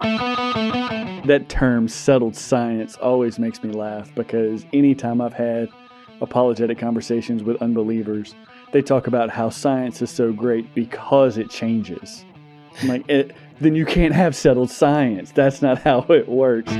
That term, settled science, always makes me laugh because anytime I've had apologetic conversations with unbelievers, they talk about how science is so great because it changes. I'm like, it, then you can't have settled science. That's not how it works.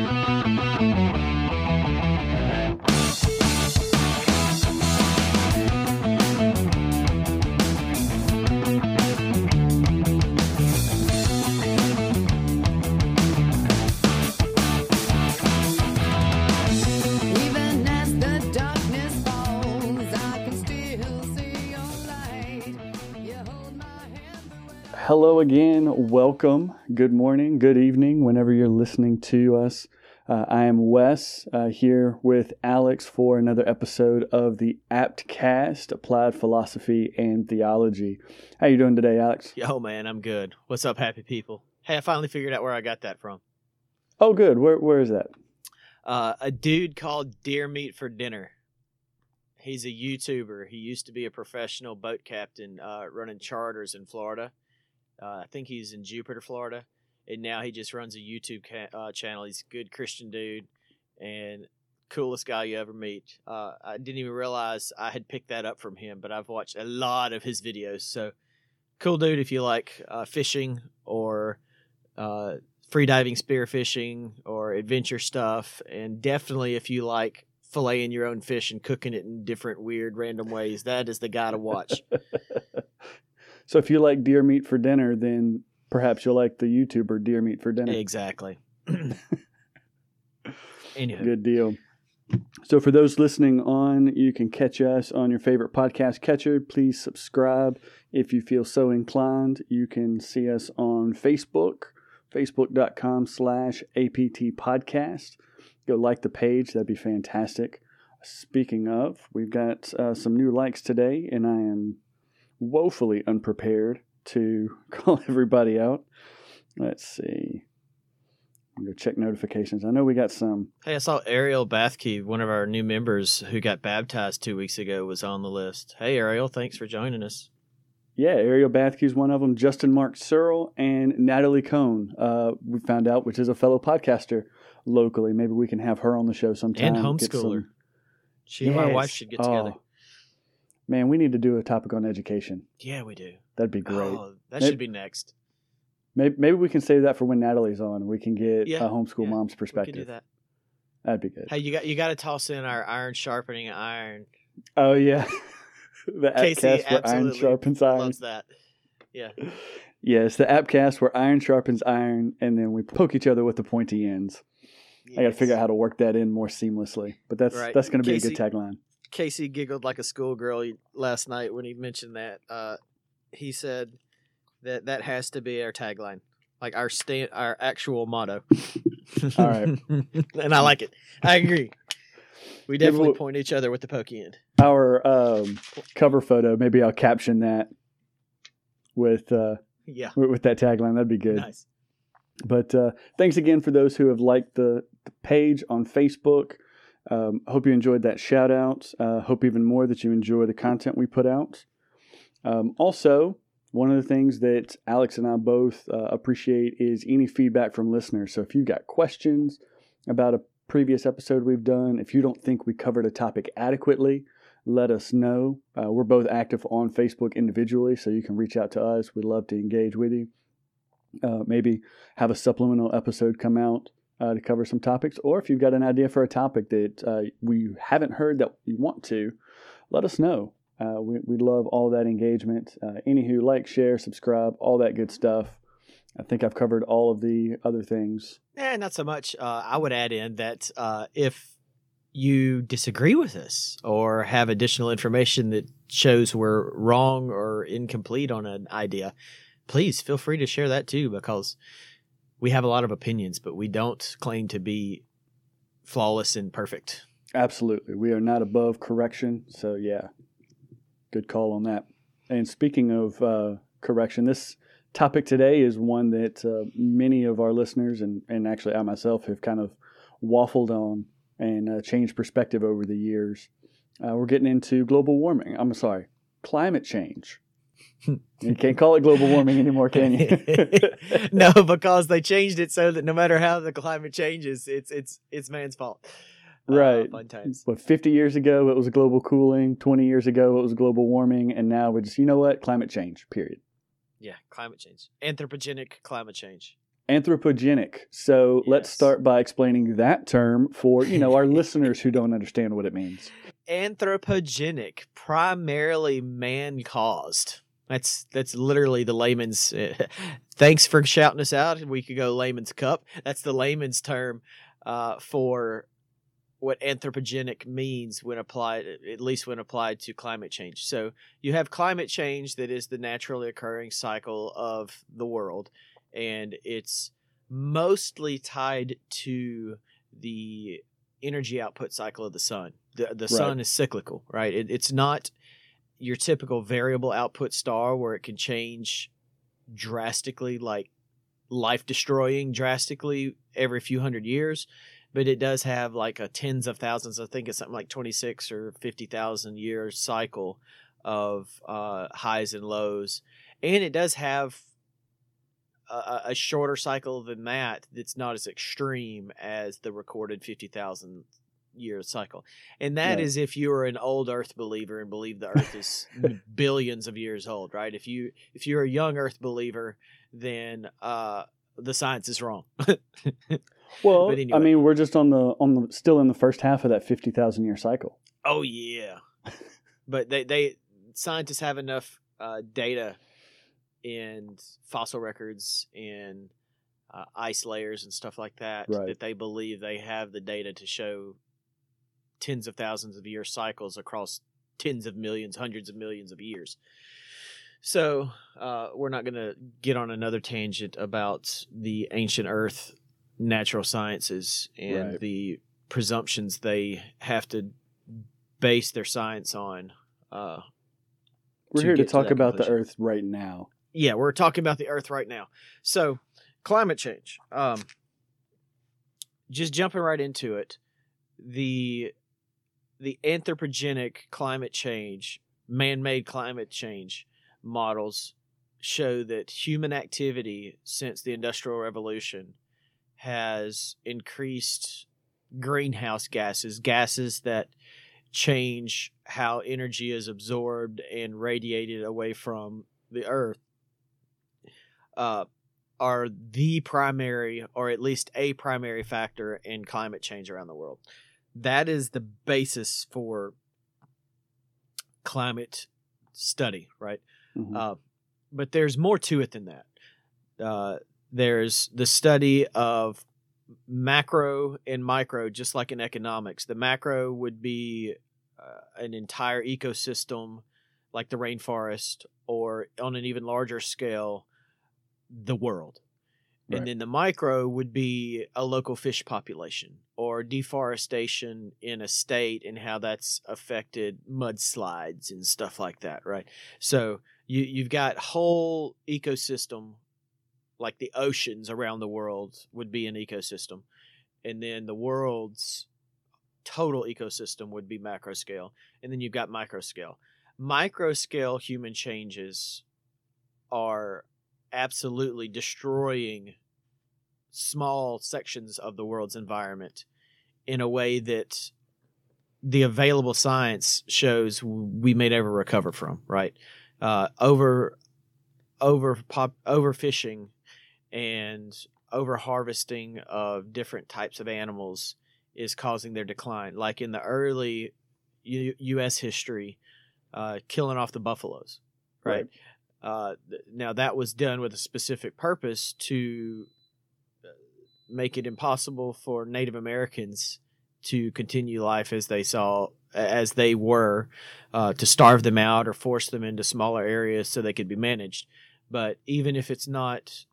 Hello again. Welcome. Good morning, good evening, whenever you're listening to us. Uh, I am Wes uh, here with Alex for another episode of the AptCast, Applied Philosophy and Theology. How you doing today, Alex? Yo, man, I'm good. What's up, happy people? Hey, I finally figured out where I got that from. Oh, good. Where Where is that? Uh, a dude called Deer Meat for Dinner. He's a YouTuber. He used to be a professional boat captain uh, running charters in Florida. Uh, I think he's in Jupiter, Florida. And now he just runs a YouTube ca- uh, channel. He's a good Christian dude and coolest guy you ever meet. Uh, I didn't even realize I had picked that up from him, but I've watched a lot of his videos. So, cool dude if you like uh, fishing or uh, free diving, spear fishing, or adventure stuff, and definitely if you like filleting your own fish and cooking it in different weird random ways, that is the guy to watch. so, if you like deer meat for dinner, then perhaps you'll like the YouTuber Deer Meat for Dinner. exactly. Anywho, Good deal. So, for those listening on, you can catch us on your favorite podcast catcher. Please subscribe if you feel so inclined. You can see us on Facebook, facebook.com slash APT podcast. Go like the page, that'd be fantastic. Speaking of, we've got uh, some new likes today, and I am woefully unprepared to call everybody out. Let's see. I'll go check notifications. I know we got some. hey, I saw Ariel Bathke, one of our new members who got baptized two weeks ago, was on the list. Hey, Ariel, thanks for joining us. Yeah, Ariel Bathke's one of them. Justin Mark Searle and Natalie Cohn. Uh, we found out, which is a fellow podcaster locally. Maybe we can have her on the show sometime. And get some- homeschooler. She and my wife should get together. Oh, man, we need to do a topic on education. Yeah, we do. That'd be great. Oh, that Maybe- should be next. Maybe, maybe we can save that for when Natalie's on. We can get Yeah, a homeschool yeah, mom's We could perspective. do that. That'd be good. Hey, you got you got to toss in our iron sharpening iron. Oh yeah, the Casey AptCast where iron sharpens iron. Loves that. Yeah. Yes, the AptCast where iron sharpens iron, and then we poke each other with the pointy ends. I got to figure out how to work that in more seamlessly. But that's Right. that's going to be a good tagline. Casey giggled like a schoolgirl last night when he mentioned that. Uh, he said that that has to be our tagline, like our sta- our actual motto. All right. and I like it. I agree. We definitely point each other with the pokey end. Our um, cover photo. Maybe I'll caption that with uh, Yeah. with with that tagline. That'd be good. Nice. But uh, thanks again for those who have liked the, the page on Facebook. Um, hope you enjoyed that shout out. Uh, hope even more that you enjoy the content we put out. Um, also, one of the things that Alex and I both uh, appreciate is any feedback from listeners. So if you've got questions about a previous episode we've done, if you don't think we covered a topic adequately, let us know. Uh, we're both active on Facebook individually, so you can reach out to us. We'd love to engage with you. Uh, maybe have a supplemental episode come out uh, to cover some topics, or if you've got an idea for a topic that uh, we haven't heard that you want to, let us know. Uh, we, we love all that engagement. Uh, anywho, like, share, subscribe, all that good stuff. I think I've covered all of the other things. Eh, not so much. Uh, I would add in that uh, if you disagree with us or have additional information that shows we're wrong or incomplete on an idea, please feel free to share that too because we have a lot of opinions, but we don't claim to be flawless and perfect. Absolutely. We are not above correction. So, yeah, good call on that. And speaking of uh, correction, this topic today is one that uh, many of our listeners and, and actually I myself have kind of waffled on and uh, changed perspective over the years. Uh, we're getting into global warming. I'm sorry, climate change. You can't call it global warming anymore, can you? no, because they changed it so that no matter how the climate changes, it's it's it's man's fault. Uh, Right. fun times. What, 50 years ago, it was global cooling. 20 years ago, it was global warming. And now we just, you know what? Climate change, period. Yeah, climate change, anthropogenic climate change. Anthropogenic. So let's start by explaining that term for, you know, our listeners who don't understand what it means. Anthropogenic, primarily man caused. That's that's literally the layman's. thanks for shouting us out. We could go layman's cup. That's the layman's term uh, for what anthropogenic means when applied, at least when applied to climate change. So you have climate change that is the naturally occurring cycle of the world, and it's mostly tied to the energy output cycle of the sun. The the sun is cyclical, right? It, it's not your typical variable output star where it can change drastically, like life destroying drastically every few hundred years. But it does have like a tens of thousands. I think it's something like twenty six or fifty thousand year cycle of uh, highs and lows, and it does have a- a, shorter cycle than that. That's not as extreme as the recorded fifty thousand year cycle, and that is if you are an old Earth believer and believe the Earth is billions of years old, right? If you if you're a young Earth believer, then uh, the science is wrong. Well, But I mean, we're just on the on the still in the first half of that 50,000 year cycle. Oh yeah, but they they scientists have enough uh, data and fossil records and uh, ice layers and stuff like that Right. that they believe they have the data to show tens of thousands of year cycles across tens of millions, hundreds of millions of years. So uh, we're not going to get on another tangent about the ancient Earth natural sciences and Right. the presumptions they have to base their science on. Uh, We're to here to to talk that about the. Earth right now. yeah, we're talking about the Earth right now. So, climate change. Um, just jumping right into it, the the anthropogenic climate change, man-made climate change models show that human activity since the Industrial Revolution has increased greenhouse gases, gases that change how energy is absorbed and radiated away from the earth uh, are the primary or at least a primary factor in climate change around the world that is the basis for climate study right Mhm. uh, but there's more to it than that. Uh, there's the study of macro and micro, just like in economics. The macro would be uh, an entire ecosystem, like the rainforest, or on an even larger scale, the world. Right. And then the micro would be a local fish population or deforestation in a state and how that's affected mudslides and stuff like that, right? So you you've got whole ecosystem like the oceans around the world would be an ecosystem and then the world's total ecosystem would be macro scale and then you've got micro scale micro scale human changes are absolutely destroying small sections of the world's environment in a way that the available science shows we may never recover from right? Uh, over over pop overfishing and over harvesting of different types of animals is causing their decline. Like in the early U- U.S. history uh, killing off the buffaloes right, Uh, th- now that was done with a specific purpose to uh, make it impossible for Native Americans to continue life as they saw as they were uh, to starve them out or force them into smaller areas so they could be managed. But even if it's not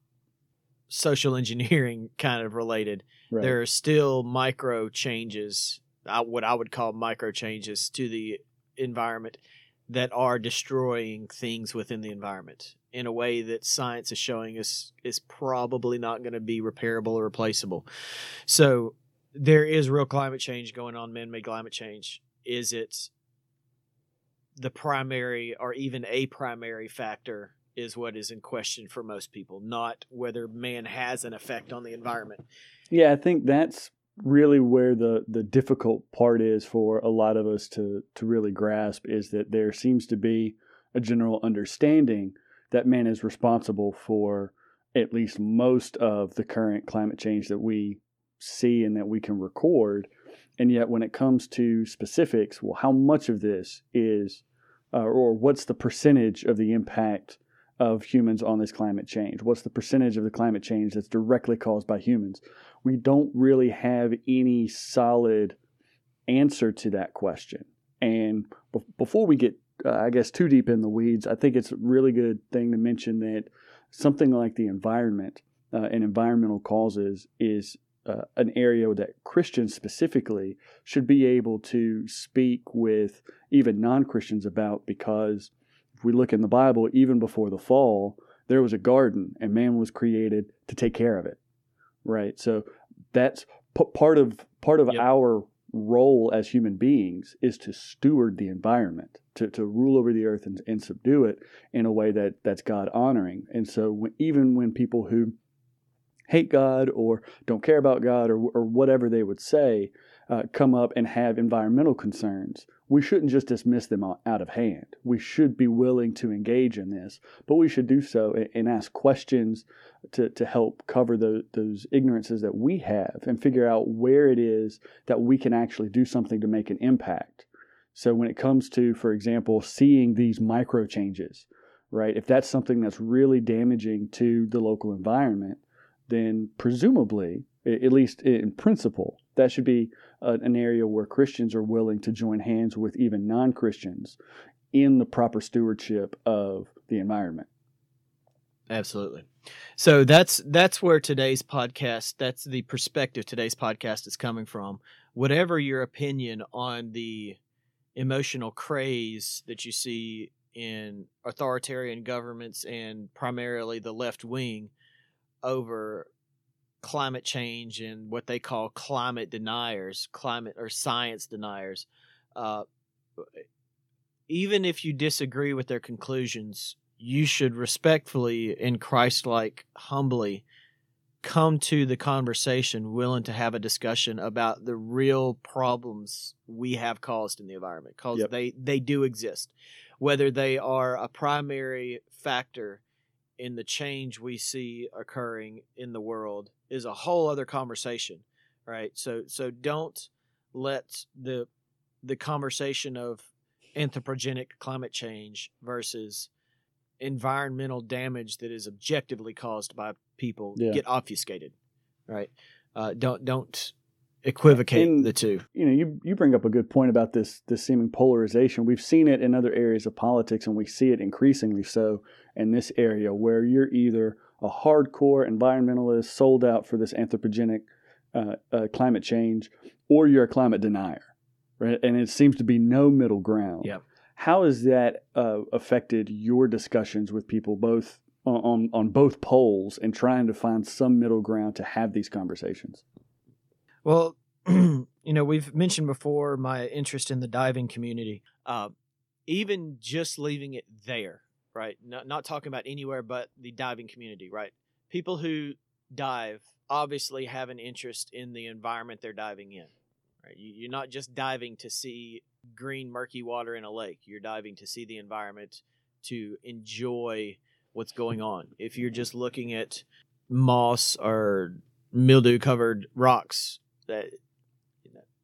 social engineering kind of related, Right. there are still micro changes, uh, what I would call micro changes to the environment that are destroying things within the environment in a way that science is showing us is probably not going to be repairable or replaceable. So there is real climate change going on, man-made climate change. Is it the primary or even a primary factor is what is in question for most people, not whether man has an effect on the environment. Yeah, I think that's really where the the difficult part is for a lot of us to to really grasp is that there seems to be a general understanding that man is responsible for at least most of the current climate change that we see and that we can record. And yet when it comes to specifics well how much of this is uh, or what's the percentage of the impact of humans on this climate change? What's the percentage of the climate change that's directly caused by humans? We don't really have any solid answer to that question. And be- before we get, uh, I guess, too deep in the weeds, I think it's a really good thing to mention that something like the environment uh, and environmental causes is uh, an area that Christians specifically should be able to speak with even non Christians about because if we look in the Bible, even before the fall, there was a garden and man was created to take care of it right so that's p- part of part of Yep. our role as human beings is to steward the environment to, to rule over the earth and, and subdue it in a way that that's god honoring and so when, even when people who hate god or don't care about god or, or whatever they would say uh, come up and have environmental concerns we shouldn't just dismiss them out of hand we should be willing to engage in this but we should do so and, and ask questions to, to help cover the, those ignorances that we have and figure out where it is that we can actually do something to make an impact. So when it comes to, for example, seeing these micro changes, right? If that's something that's really damaging to the local environment, then presumably, at least in principle, that should be an area where Christians are willing to join hands with even non Christians in the proper stewardship of the environment. Absolutely. So that's that's where today's podcast, that's the perspective today's podcast is coming from. Whatever your opinion on the emotional craze that you see in authoritarian governments and primarily the left wing over climate change and what they call climate deniers, climate or science deniers, uh, even if you disagree with their conclusions, you should respectfully and Christ-like, humbly come to the conversation willing to have a discussion about the real problems we have caused in the environment because Yep. they they do exist whether they are a primary factor in the change we see occurring in the world is a whole other conversation right so so don't let the the conversation of anthropogenic climate change versus environmental damage that is objectively caused by people Yeah. get obfuscated right uh, don't don't equivocate And- the two you know, you you bring up a good point about this this seeming polarization. We've seen it in other areas of politics, and we see it increasingly so in this area, where you're either a hardcore environmentalist sold out for this anthropogenic uh, uh, climate change, or you're a climate denier, right? And it seems to be no middle ground. Yep. How has that uh, affected your discussions with people, both on, on both poles, and trying to find some middle ground to have these conversations? Well, you know, we've mentioned before my interest in the diving community. Uh, even just leaving it there, right? Not, not talking about anywhere but the diving community, right? People who dive obviously have an interest in the environment they're diving in, right? You, you're not just diving to see green, murky water in a lake. You're diving to see the environment, to enjoy what's going on. If you're just looking at moss or mildew covered rocks, that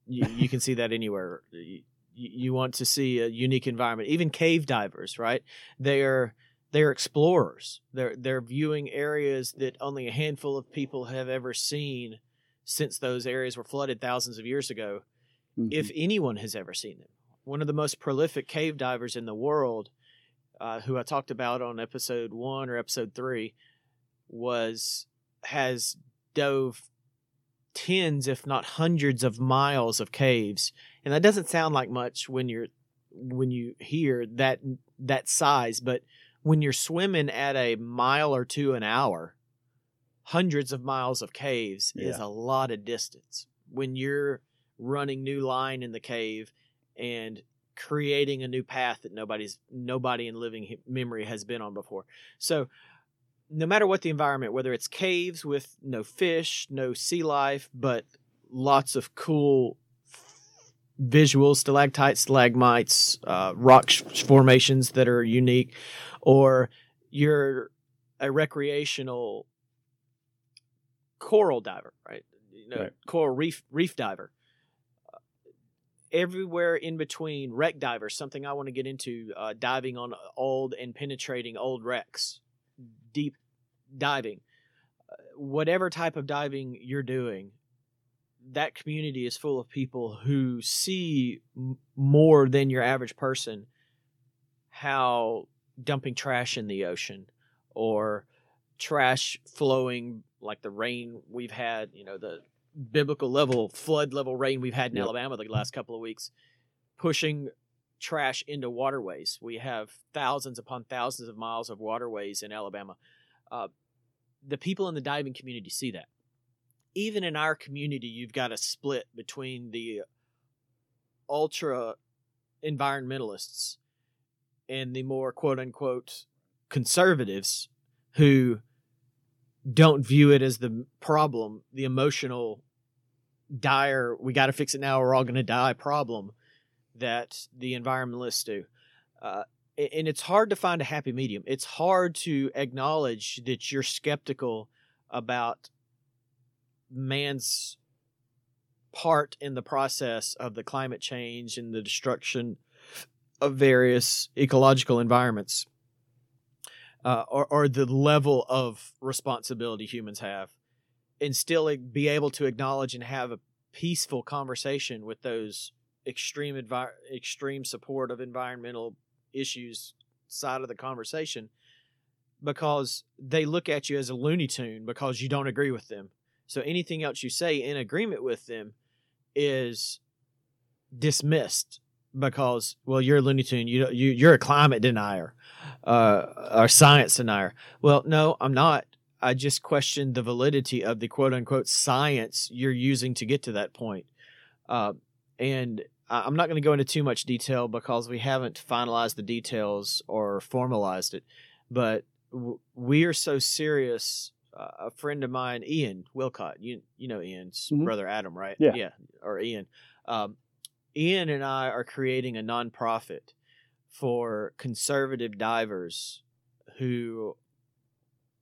you, you, can see that anywhere. You, you want to see a unique environment. Even cave divers, right? They're they're explorers. They're they're viewing areas that only a handful of people have ever seen since those areas were flooded thousands of years ago if anyone has ever seen them. One of the most prolific cave divers in the world, uh, who I talked about on episode one or episode three, was has dove tens, if not hundreds, of miles of caves, and that doesn't sound like much when you're when you hear that that size, but when you're swimming at a mile or two an hour, hundreds of miles of caves is a lot of distance. When you're running new line in the cave and creating a new path that nobody's nobody in living memory has been on before. So no matter what the environment, whether it's caves with no fish, no sea life, but lots of cool visuals, stalactites, stalagmites, uh, rock sh- formations that are unique, or you're a recreational coral diver, right? You know, Right. coral reef reef diver. Uh, Everywhere in between, wreck divers, something I want to get into, uh, diving on old and penetrating old wrecks, deep diving, uh, whatever type of diving you're doing, that community is full of people who see m- more than your average person how dumping trash in the ocean or trash flowing like the rain we've had, you know, the biblical level flood level rain we've had in Yep. Alabama the last couple of weeks pushing trash into waterways. We have thousands upon thousands of miles of waterways in Alabama. Uh, the people in the diving community see that. Even in our community, you've got a split between the ultra environmentalists and the more quote unquote conservatives who don't view it as the problem, the emotional, dire, we got to fix it now, we're all going to die problem that the environmentalists do. Uh, and it's hard to find a happy medium. It's hard to acknowledge that you're skeptical about man's part in the process of the climate change and the destruction of various ecological environments uh, or, or the level of responsibility humans have and still be able to acknowledge and have a peaceful conversation with those extreme extreme support of environmental issues side of the conversation because they look at you as a looney tune because you don't agree with them. So anything else you say in agreement with them is dismissed because well you're a Looney Tune you you you're a climate denier uh, or science denier. Well, no, I'm not. I just question the validity of the quote unquote science you're using to get to that point. Uh, and I'm not going to go into too much detail because we haven't finalized the details or formalized it. But w- we are so serious. Uh, a friend of mine, Ian Wilcott, you you know Ian's Mhm. brother Adam, right? Yeah. yeah, or Ian. Um, Ian and I are creating a nonprofit for conservative divers who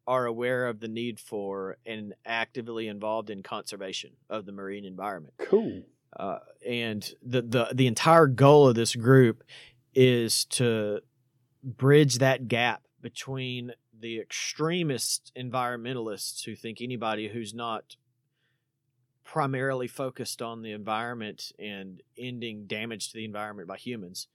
are aware of the need for and actively involved in conservation of the marine environment. Cool. Uh, and the, the the entire goal of this group is to bridge that gap between the extremist environmentalists who think anybody who's not primarily focused on the environment and ending damage to the environment by humans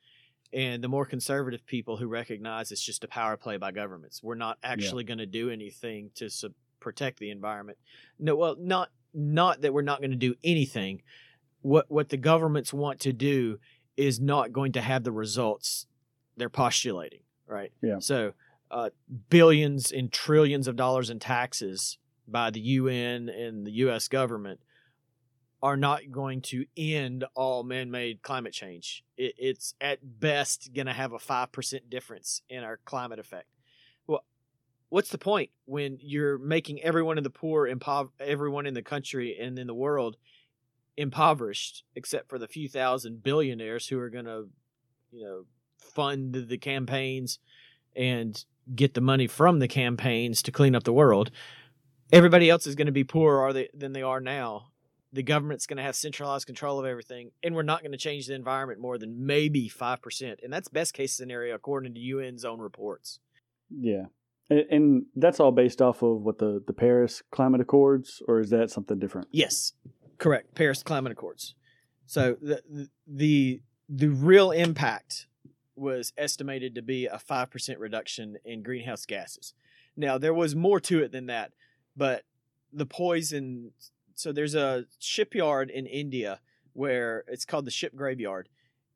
and the more conservative people who recognize it's just a power play by governments. We're not actually going to do anything to sub- protect the environment. No well not not that we're not going to do anything. What what the governments want to do is not going to have the results they're postulating right? Yeah. so uh, billions and trillions of dollars in taxes by the UN and the US government are not going to end all man-made climate change. It, it's at best going to have a 5% difference in our climate effect. Well, what's the point when you're making everyone in the poor impov- everyone in the country and in the world impoverished except for the few thousand billionaires who are going to, you know, fund the campaigns and get the money from the campaigns to clean up the world. Everybody else is going to be poorer they, than they are now. The government's going to have centralized control of everything, and we're not going to change the environment more than maybe 5%. And that's best case scenario according to UN's own reports. Yeah. And, and that's all based off of what the, the Paris Climate Accords, or is that something different? Yes, correct. Paris Climate Accords. So the the the, the real impact was estimated to be a 5% reduction in greenhouse gases. Now, there was more to it than that, but the poison. So, there's a shipyard in India where it's called the ship graveyard.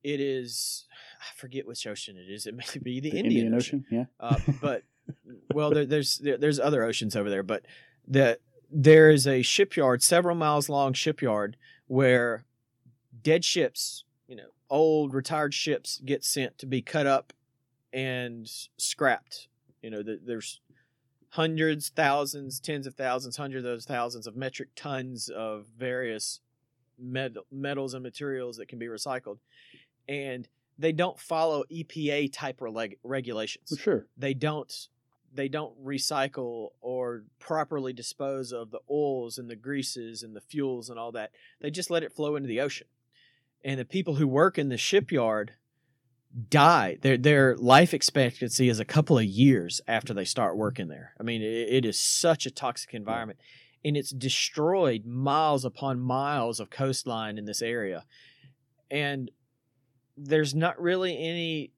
It is, I forget which ocean it is. It may be the, Indian, Ocean. Yeah. Uh, but well, there, there's there, there's other oceans over there, but the there is a shipyard, several miles long shipyard, where dead ships, you know, old retired ships get sent to be cut up and scrapped. You know, th- there's hundreds, thousands, tens of thousands, hundreds of thousands of metric tons of various met- metals and materials that can be recycled, and they don't follow EPA type reg- regulations For sure. they don't they don't recycle or properly dispose of the oils and the greases and the fuels and all that. They just let it flow into the ocean. And the people who work in the shipyard die. Their their life expectancy is a couple of years after they start working there. I mean, it, it is such a toxic environment. And it's destroyed miles upon miles of coastline in this area. And there's not really any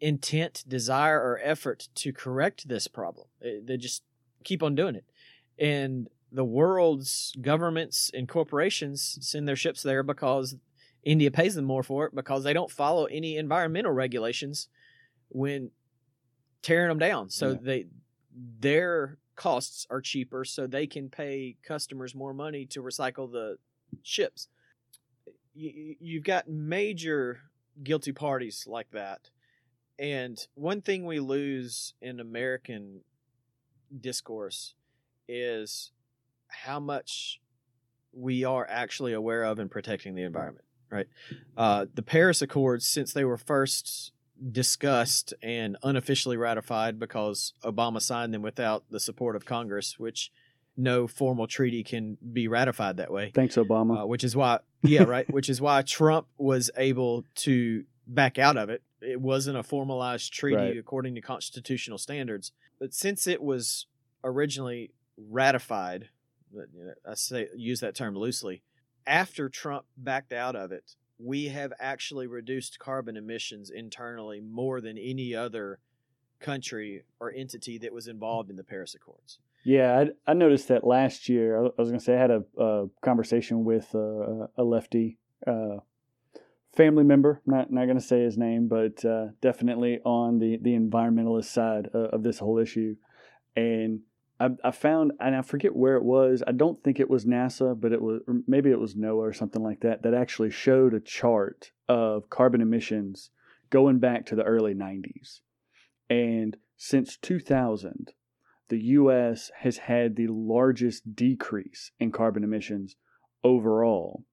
intent, desire, or effort to correct this problem. They just keep on doing it. And the world's governments and corporations send their ships there because India pays them more for it because they don't follow any environmental regulations when tearing them down. So Yeah. they their costs are cheaper so they can pay customers more money to recycle the ships. You, you've got major guilty parties like that. And one thing we lose in American discourse is how much we are actually aware of in protecting the environment, right? Uh, the Paris Accords, since they were first discussed and unofficially ratified because Obama signed them without the support of Congress, which no formal treaty can be ratified that way Thanks, Obama. uh, which is why yeah right which is why trump was able to back out of it it wasn't a formalized treaty Right. according to constitutional standards but since it was originally ratified but, you know, i say use that term loosely after trump backed out of it we have actually reduced carbon emissions internally more than any other country or entity that was involved in the paris accords Yeah, I, I noticed that last year. I was going to say I had a, a conversation with uh, a lefty uh, family member. Not not going to say his name, but uh, definitely on the the environmentalist side of, of this whole issue. And I, I found, and I forget where it was. I don't think it was NASA, but it was or maybe it was NOAA or something like that. That actually showed a chart of carbon emissions going back to the early '90s, and since 2000 the US has had the largest decrease in carbon emissions overall.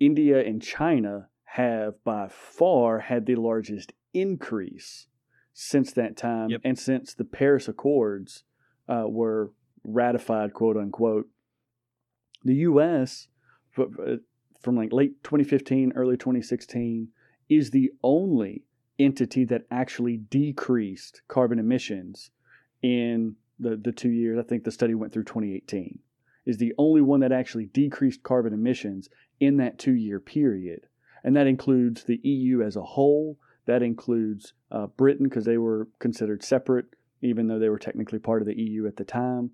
India and China have by far had the largest increase since that time Yep. and since the Paris Accords uh, were ratified, quote unquote. The US, from like late 2015, early 2016, is the only entity that actually decreased carbon emissions in the, the two years. I think the study went through 2018. Is the only one that actually decreased carbon emissions in that two year period. And that includes the EU as a whole. That includes uh, Britain because they were considered separate, even though they were technically part of the EU at the time.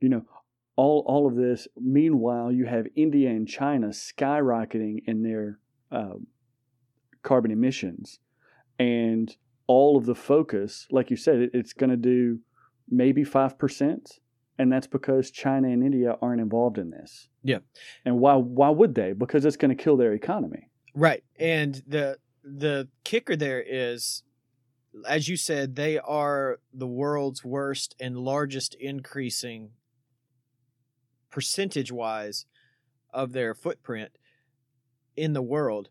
You know, all, all of this. Meanwhile, you have India and China skyrocketing in their uh, carbon emissions. And all of the focus, like you said, it, it's going to do maybe 5%. And that's because China and India aren't involved in this. Yeah. And why, why would they? Because it's going to kill their economy. Right. And the the kicker there is as you said, they are the world's worst and largest increasing percentage wise of their footprint in the world.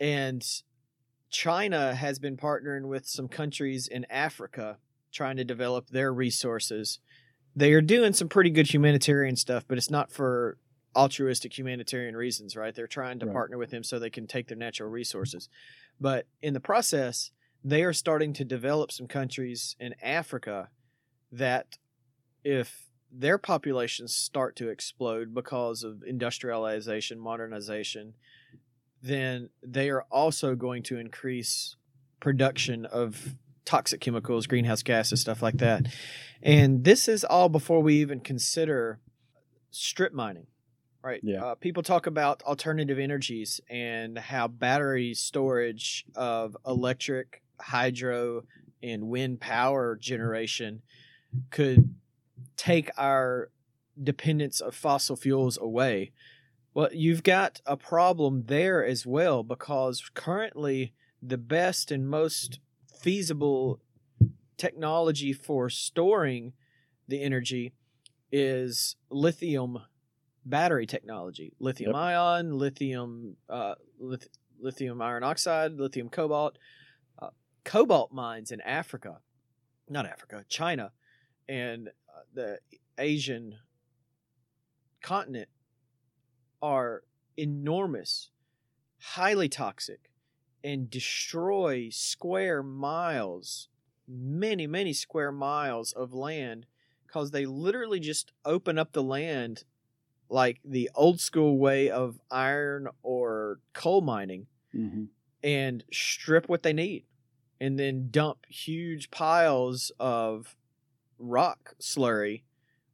And China has been partnering with some countries in Africa trying to develop their resources. They are doing some pretty good humanitarian stuff, but it's not for altruistic humanitarian reasons, right? They're trying to Right. partner with them so they can take their natural resources. But in the process, they are starting to develop some countries in Africa that if their populations start to explode because of industrialization, modernization, then they are also going to increase production of toxic chemicals, greenhouse gases, stuff like that. And this is all before we even consider strip mining, right? Yeah. Uh, people talk about alternative energies and how battery storage of electric, hydro, and wind power generation could take our dependence of fossil fuels away. Well, you've got a problem there as well because currently the best and most feasible technology for storing the energy is lithium battery technology lithium Yep. ion lithium uh, lith- lithium iron oxide lithium cobalt cobalt mines in africa not africa china and uh, the asian continent are enormous highly toxic and destroy square miles many many square miles of land because they literally just open up the land like the old school way of iron or coal mining hmm and strip what they need and then dump huge piles of rock slurry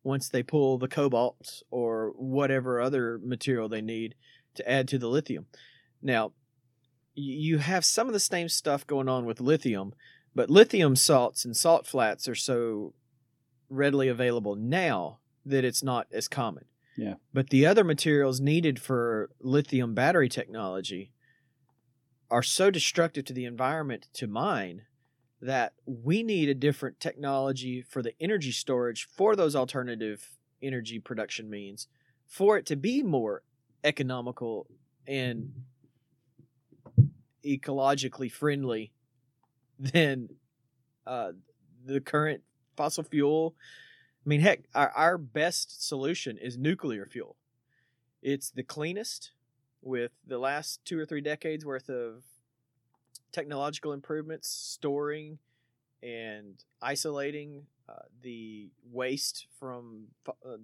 once they pull the cobalt or whatever other material they need to add to the lithium. Now, you have some of the same stuff going on with lithium, but lithium salts and salt flats are so readily available now that it's not as common. Yeah. But the other materials needed for lithium battery technology are so destructive to the environment to mine that we need a different technology for the energy storage for those alternative energy production means for it to be more economical and ecologically friendly than uh, the current fossil fuel. I mean, heck, our, our best solution is nuclear fuel. It's the cleanest with the last two or three decades worth of technological improvements, storing and isolating uh, the waste from uh,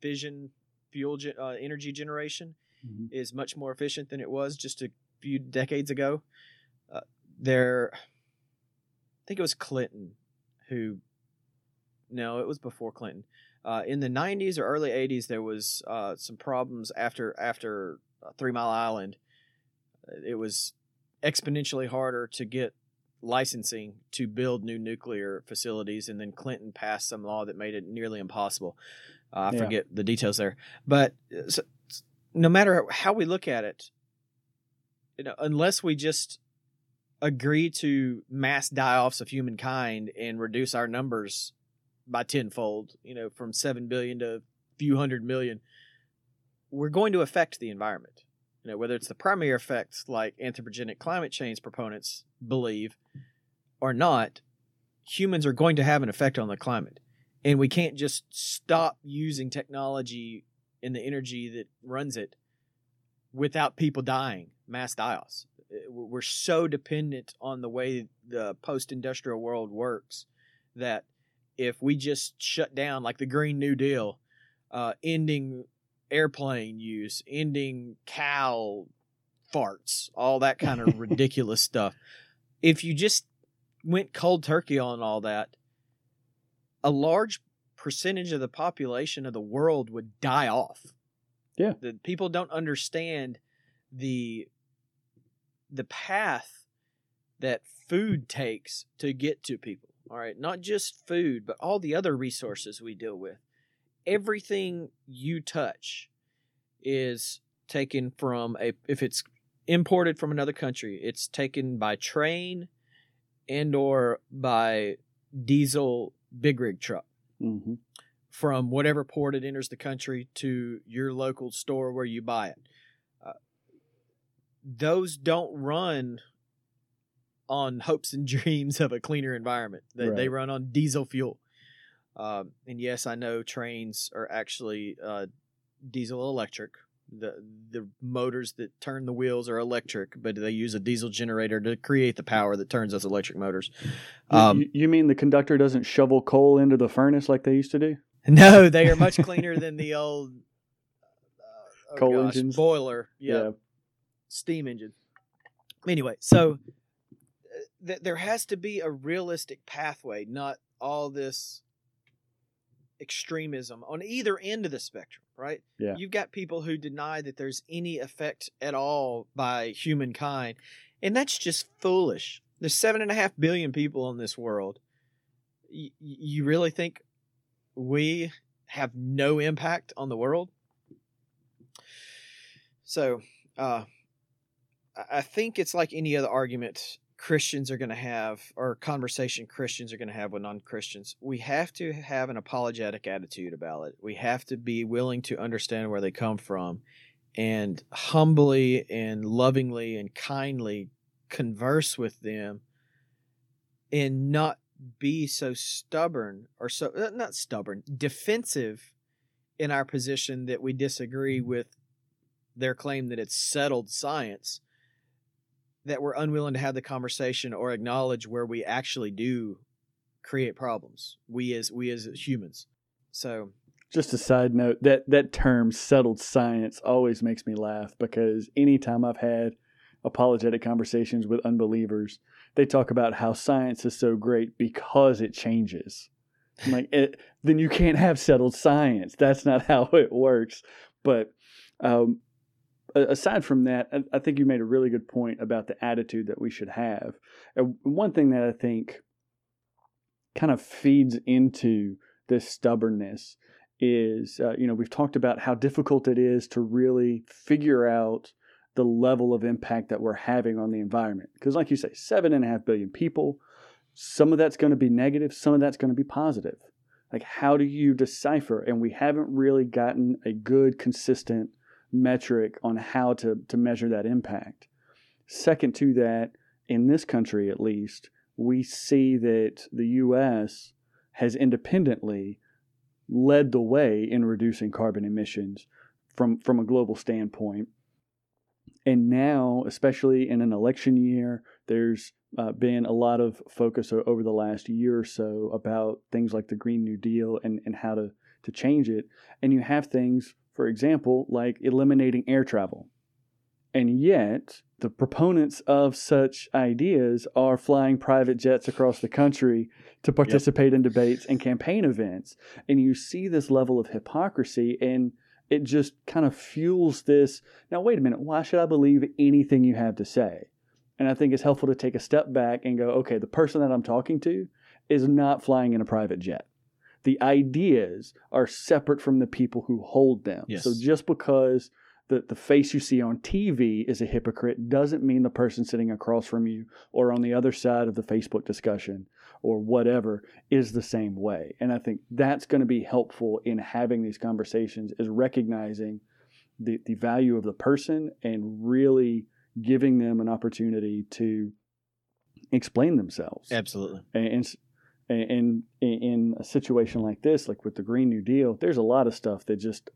fission fuel ge- uh, energy generation hmm is much more efficient than it was just a few decades ago. Uh, there, I think it was Clinton who, no, it was before Clinton. Uh, in the 90s or early 80s, there was uh, some problems after after Three Mile Island. It was exponentially harder to get licensing to build new nuclear facilities, and then Clinton passed some law that made it nearly impossible. Uh, I Yeah. forget the details there, but uh, so, no matter how we look at it, you know, unless we just agree to mass die-offs of humankind and reduce our numbers by tenfold, you know, from seven billion to a few hundred million, we're going to affect the environment. You know, whether it's the primary effects like anthropogenic climate change proponents believe or not, humans are going to have an effect on the climate. And we can't just stop using technology and the energy that runs it without people dying, mass die-offs. We're so dependent on the way the post-industrial world works that if we just shut down, like the Green New Deal, uh, ending airplane use, ending cow farts, all that kind of ridiculous stuff. If you just went cold turkey on all that, a large percentage of the population of the world would die off. Yeah. The people don't understand the the path that food takes to get to people. All right, not just food, but all the other resources we deal with. Everything you touch is taken from a if it's imported from another country, it's taken by train and or by diesel big rig truck hmm from whatever port it enters the country to your local store where you buy it. Uh, those don't run on hopes and dreams of a cleaner environment. They, they run on diesel fuel. Um, and yes, I know trains are actually uh, diesel electric. The the motors that turn the wheels are electric, but they use a diesel generator to create the power that turns those electric motors. Um, you, you mean the conductor doesn't shovel coal into the furnace like they used to do? No, they are much cleaner than the old uh, oh Coal gosh, engines? boiler. Yeah, steam engine. Anyway, so uh, th- there has to be a realistic pathway, not all this extremism on either end of the spectrum, right? Yeah. You've got people who deny that there's any effect at all by humankind, and that's just foolish. There's seven and a half billion people in this world. Y- you really think we have no impact on the world? So, uh, I think it's like any other argument Christians are going to have, or conversation Christians are going to have with non Christians. We have to have an apologetic attitude about it. We have to be willing to understand where they come from and humbly and lovingly and kindly converse with them and not be so stubborn or so, uh, not stubborn, defensive in our position that we disagree with their claim that it's settled science that we're unwilling to have the conversation or acknowledge where we actually do create problems we as we as humans so Just a side note that that term "settled science" always makes me laugh because anytime I've had apologetic conversations with unbelievers, they talk about how science is so great because it changes. I'm like, it, then you can't have settled science. That's not how it works. But um, aside from that, I, think you made a really good point about the attitude that we should have. And one thing that I think kind of feeds into this stubbornness is, uh, you know, we've talked about how difficult it is to really figure out the level of impact that we're having on the environment. Because, like you say, seven and a half billion people, some of that's going to be negative, some of that's going to be positive. Like, how do you decipher? And we haven't really gotten a good, consistent metric on how to, to measure that impact. Second to that, in this country at least, we see that the U.S. has independently led the way in reducing carbon emissions from, from a global standpoint. And now, especially in an election year, there's uh, been a lot of focus over the last year or so about things like the Green New Deal and, and how to, to change it. And you have things, for example, like eliminating air travel. And yet, the proponents of such ideas are flying private jets across the country to participate in debates and campaign events. And you see this level of hypocrisy, and it just kind of fuels this. Now, wait a minute, why should I believe anything you have to say? And I think it's helpful to take a step back and go, okay, the person that I'm talking to is not flying in a private jet. The ideas are separate from the people who hold them. Yes. So just because the, the face you see on TV is a hypocrite doesn't mean the person sitting across from you or on the other side of the Facebook discussion or whatever is the same way. And I think that's going to be helpful in having these conversations is recognizing the, the value of the person and really giving them an opportunity to explain themselves. absolutely And, and, and in a situation like this, like with the Green New Deal, there's a lot of stuff that just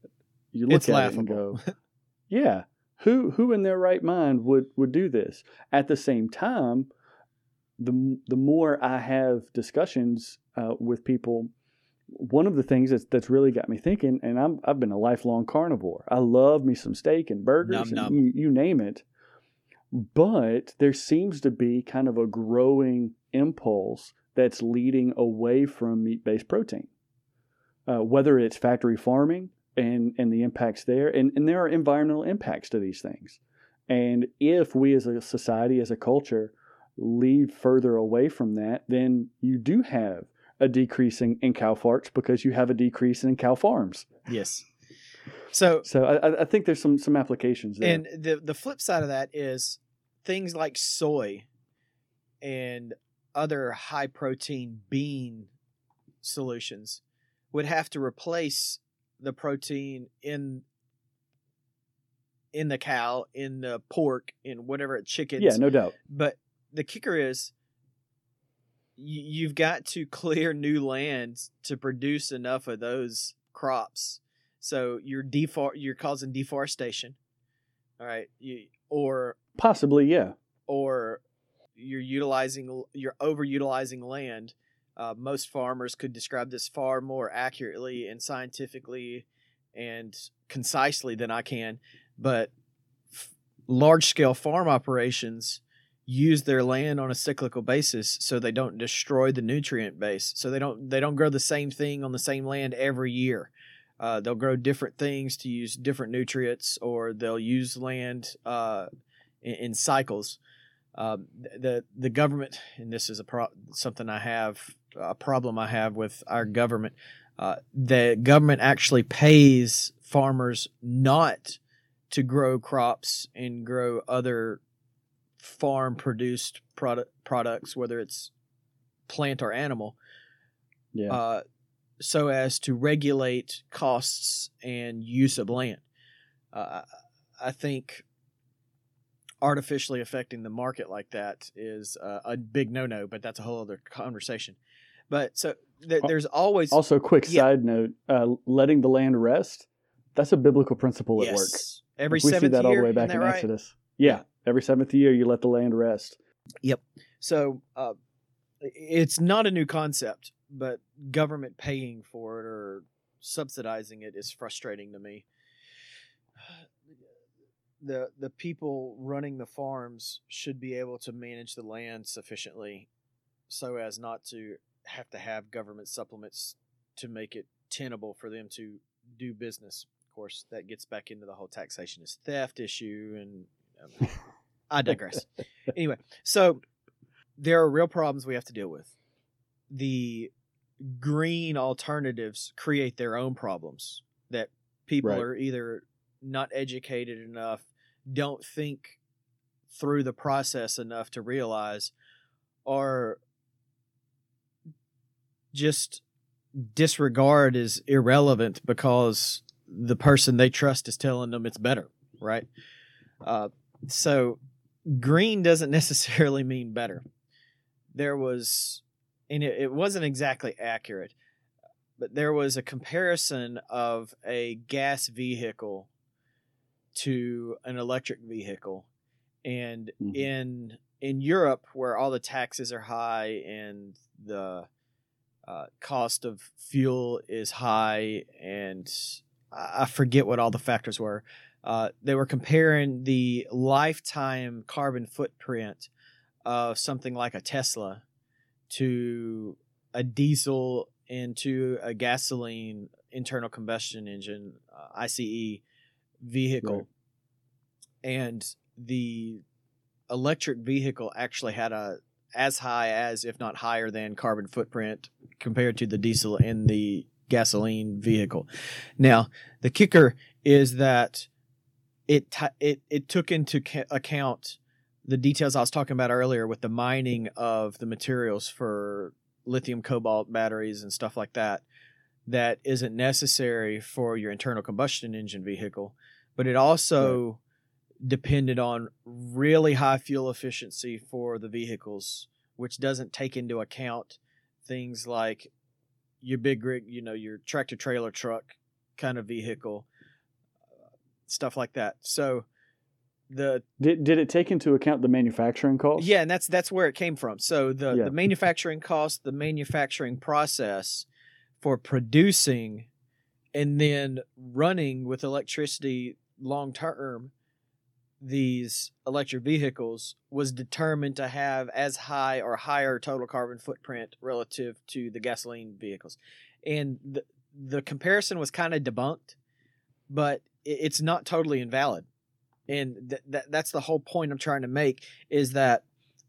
you look It's at it and go, yeah, who who in their right mind would would do this? At the same time, the the more I have discussions uh, with people, one of the things that's that's really got me thinking, and I'm I've been a lifelong carnivore. I love me some steak and burgers, Nom and nom. You, you name it. But there seems to be kind of a growing impulse that's leading away from meat based protein, uh, whether it's factory farming and, and the impacts there, and, and there are environmental impacts to these things. And if we as a society, as a culture, lead further away from that, then you do have a decrease in, in cow farts because you have a decrease in cow farms. yes so So I, I- I think there's some some applications there. And the the flip side of that is things like soy and other high protein bean solutions would have to replace the protein in in the cow, in the pork, in whatever chickens. yeah, no doubt. But the kicker is you, you've got to clear new land to produce enough of those crops. So you're defor- you're causing deforestation. All right, you, or Possibly, yeah. or you're utilizing you're overutilizing land. Uh, most farmers could describe this far more accurately and scientifically and concisely than I can. But f- large scale farm operations use their land on a cyclical basis so they don't destroy the nutrient base. So they don't they don't grow the same thing on the same land every year. Uh, they'll grow different things to use different nutrients, or they'll use land uh, in, in cycles. Um, the the government, and this is a pro- something I have a problem I have with our government. Uh, the government actually pays farmers not to grow crops and grow other farm produced product products, whether it's plant or animal, Yeah. uh, so as to regulate costs and use of land. Uh, I think artificially affecting the market like that is uh, a big no-no, but that's a whole other conversation. But so th- there's always also, a quick yeah. side note: uh, letting the land rest. That's a biblical principle at work. yes, every we see seventh that all the way back in right? Exodus. Yeah, every seventh year you let the land rest. Yep. So uh, it's not a new concept, but government paying for it or subsidizing it is frustrating to me. The the people running the farms should be able to manage the land sufficiently so as not to have to have government supplements to make it tenable for them to do business. Of course, that gets back into the whole taxation is theft issue and um, I digress. anyway, so there are real problems we have to deal with. The green alternatives create their own problems that people Right. are either not educated enough, don't think through the process enough to realize, or just disregard is irrelevant because the person they trust is telling them it's better, right? Uh, so green doesn't necessarily mean better. There was, and it, it wasn't exactly accurate, but there was a comparison of a gas vehicle to an electric vehicle, and Mhm. in in Europe, where all the taxes are high and the uh, cost of fuel is high, and I forget what all the factors were. Uh, they were comparing the lifetime carbon footprint of something like a Tesla to a diesel into a gasoline internal combustion engine uh, ICE vehicle, Right. and the electric vehicle actually had a as high as, if not higher than, carbon footprint compared to the diesel and the gasoline vehicle. Now, the kicker is that it ti it it took into ca- account the details I was talking about earlier with the mining of the materials for lithium cobalt batteries and stuff like that that isn't necessary for your internal combustion engine vehicle but it also depended on really high fuel efficiency for the vehicles which doesn't take into account things like your big rig you know your tractor trailer truck kind of vehicle uh, stuff like that so the Did did it take into account the manufacturing cost? yeah, and that's that's where it came from. So the Yeah. the manufacturing cost, the manufacturing process for producing and then running with electricity long term these electric vehicles was determined to have as high or higher total carbon footprint relative to the gasoline vehicles. And the the comparison was kind of debunked, but it- it's not totally invalid and th- that that's the whole point I'm trying to make is that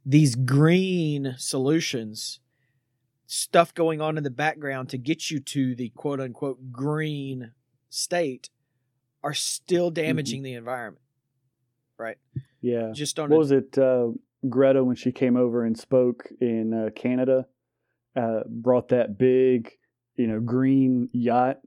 these green solutions stuff going on in the background to get you to the quote unquote green state are still damaging the environment right Yeah. just on What a, was it? Uh, Greta when she came over and spoke in uh, Canada, uh, brought that big, you know, green yacht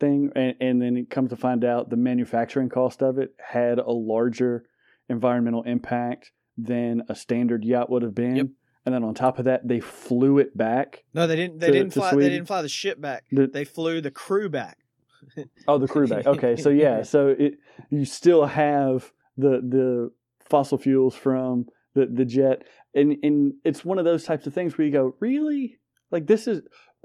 thing, and, and then it comes to find out the manufacturing cost of it had a larger environmental impact than a standard yacht would have been. Yep. And then on top of that, they flew it back. no they didn't they to- didn't fly they didn't fly the ship back The- they flew the crew back Oh, the crew back. Okay, so yeah, so it you still have the the fossil fuels from the the jet, and and it's one of those types of things where you go, really, like this is,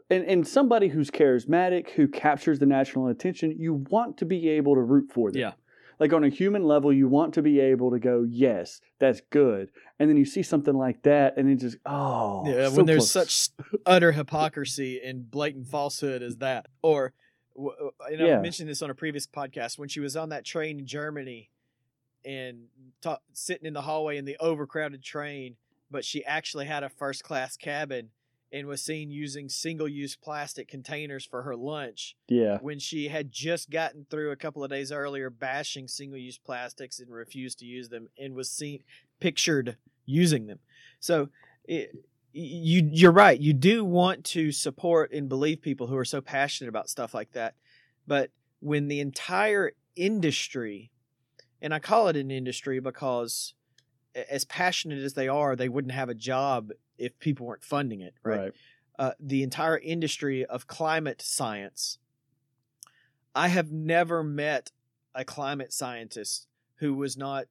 and and somebody who's charismatic who captures the national attention, you want to be able to root for them. Yeah. Like on a human level, you want to be able to go, yes, that's good, and then you see something like that, and it just, oh, yeah, so when there's close. such utter hypocrisy and blatant falsehood as that. Or, and I Yeah. mentioned this on a previous podcast when she was on that train in Germany and ta- sitting in the hallway in the overcrowded train, but she actually had a first class cabin and was seen using single-use plastic containers for her lunch Yeah. when she had just gotten through a couple of days earlier bashing single-use plastics and refused to use them and was seen pictured using them. So it, you you're right. You do want to support and believe people who are so passionate about stuff like that. But when the entire industry and I call it an industry because as passionate as they are, they wouldn't have a job if people weren't funding it, right? Right. uh, the entire industry of climate science. I have never met a climate scientist who was not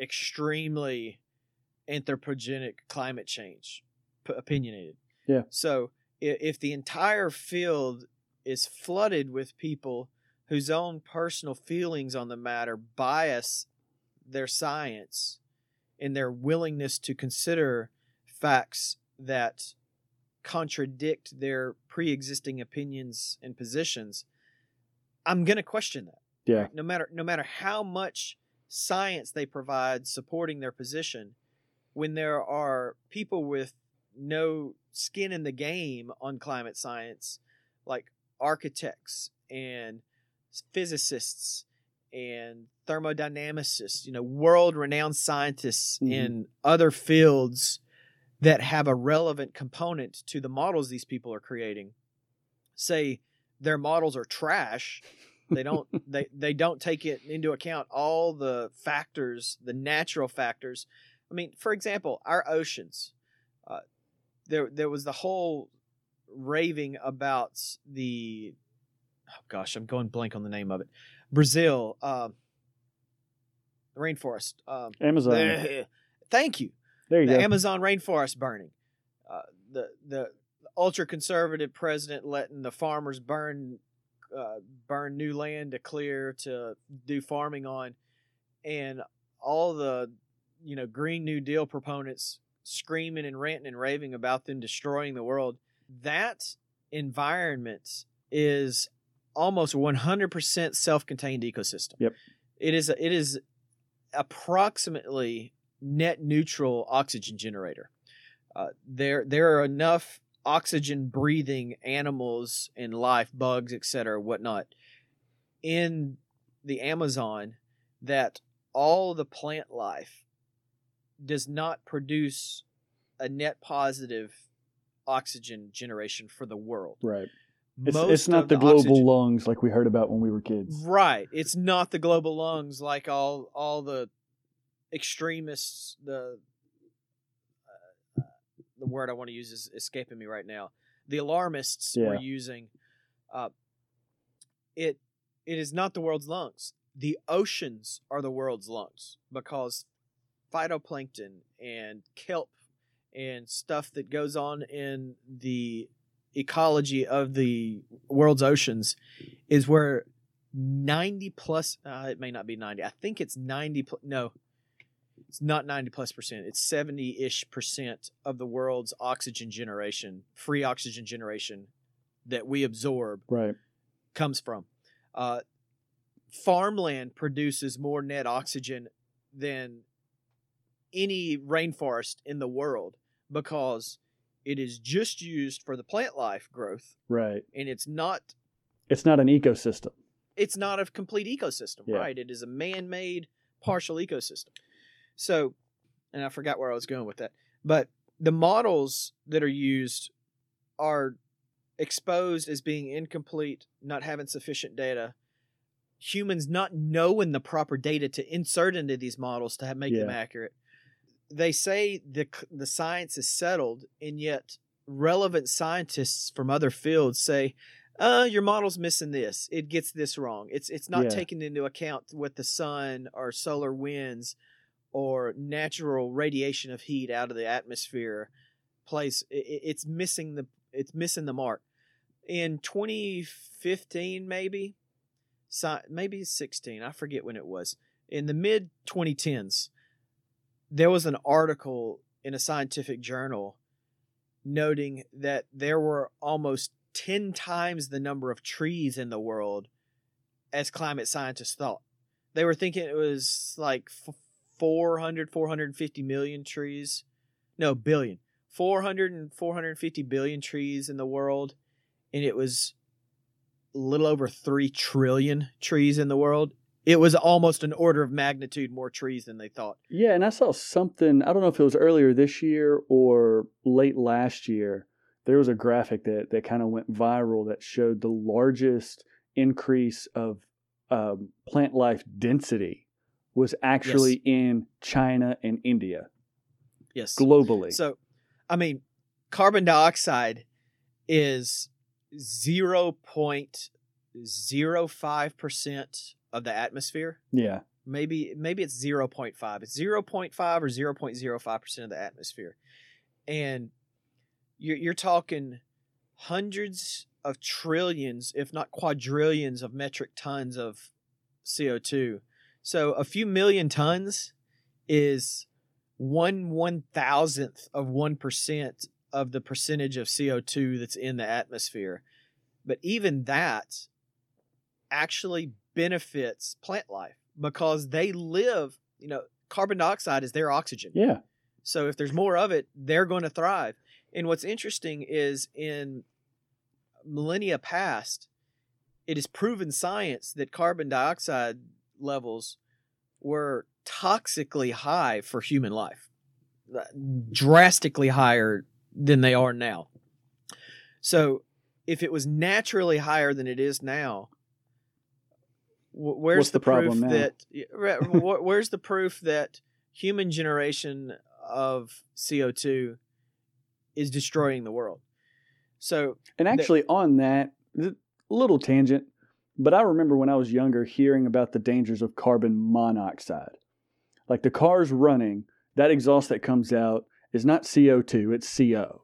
extremely anthropogenic climate change p- opinionated. Yeah. So i- if the entire field is flooded with people whose own personal feelings on the matter bias their science and their willingness to consider facts that contradict their pre-existing opinions and positions i'm going to question that Yeah. no matter no matter how much science they provide supporting their position when there are people with no skin in the game on climate science like architects and physicists and thermodynamicists you know world renowned scientists Mhm. in other fields that have a relevant component to the models these people are creating. Say their models are trash. They don't they, they don't take it into account all the factors the natural factors. I mean for example our oceans. Uh, there there was the whole raving about the oh gosh i'm going blank on the name of it. Brazil um rainforest um Amazon. thank you There you the go. Amazon rainforest burning, uh, the the ultra conservative president letting the farmers burn uh, burn new land to clear to do farming on, and all the you know Green New Deal proponents screaming and ranting and raving about them destroying the world. That environment is almost 100% self-contained ecosystem. Yep. It is it is approximately net neutral oxygen generator. Uh, there there are enough oxygen breathing animals in life, bugs, etc., whatnot, in the Amazon that all the plant life does not produce a net positive oxygen generation for the world. Right. It's, it's not of the, global oxygen- lungs like we heard about when we were kids. Right. It's not the global lungs like all all the extremists. The uh, the word I want to use is escaping me right now. The alarmists were using. Uh, it it is not the world's lungs. The oceans are the world's lungs because phytoplankton and kelp and stuff that goes on in the ecology of the world's oceans is where 90 plus uh, it may not be 90 i think it's 90 pl- no it's not 90 plus percent it's 70-ish percent of the world's oxygen generation free oxygen generation that we absorb Right. comes from uh, farmland produces more net oxygen than any rainforest in the world because it is just used for the plant life growth Right. and it's not It's not an ecosystem. it's not a complete ecosystem, Yeah. right? It is a man-made partial ecosystem. So, and I forgot where I was going with that. But the models that are used are exposed as being incomplete, not having sufficient data. Humans not knowing the proper data to insert into these models to have, make them accurate. They say the the science is settled, and yet relevant scientists from other fields say, uh, your model's missing this. It gets this wrong. It's it's not Yeah. taking into account what the sun or solar winds or natural radiation of heat out of the atmosphere i- It's missing the it's missing the mark. In 2015, maybe, maybe 16. I forget when it was. In the mid 2010s, there was an article in a scientific journal noting that there were almost 10 times the number of trees in the world as climate scientists thought. They were thinking it was like 400, 450 million trees. No, billion. 400 and 450 billion trees in the world, and it was a little over 3 trillion trees in the world. It was almost an order of magnitude more trees than they thought. Yeah, and I saw something. I don't know if it was earlier this year or late last year. There was a graphic that that kind of went viral that showed the largest increase of um, plant life density was actually in China and India Yes. globally. So, I mean, carbon dioxide is 0.05% of the atmosphere. yeah, Maybe maybe it's 0.5. It's 0.5 or 0.05% of the atmosphere. And you're, you're talking hundreds of trillions, if not quadrillions, of metric tons of CO2. So a few million tons is one one thousandth of one percent of the percentage of CO2 that's in the atmosphere. But even that actually benefits plant life because they live, you know, carbon dioxide is their oxygen. yeah, So if there's more of it, they're going to thrive. And what's interesting is in millennia past, it is proven science that carbon dioxide levels were toxically high for human life, uh, drastically higher than they are now. So if it was naturally higher than it is now, where's What's the, the problem proof now? that yeah, right, wh- where's the proof that human generation of CO2 is destroying the world? So And actually, on that, th- little tangent, but I remember when I was younger hearing about the dangers of carbon monoxide. Like the cars running, that exhaust that comes out is not CO2, it's CO.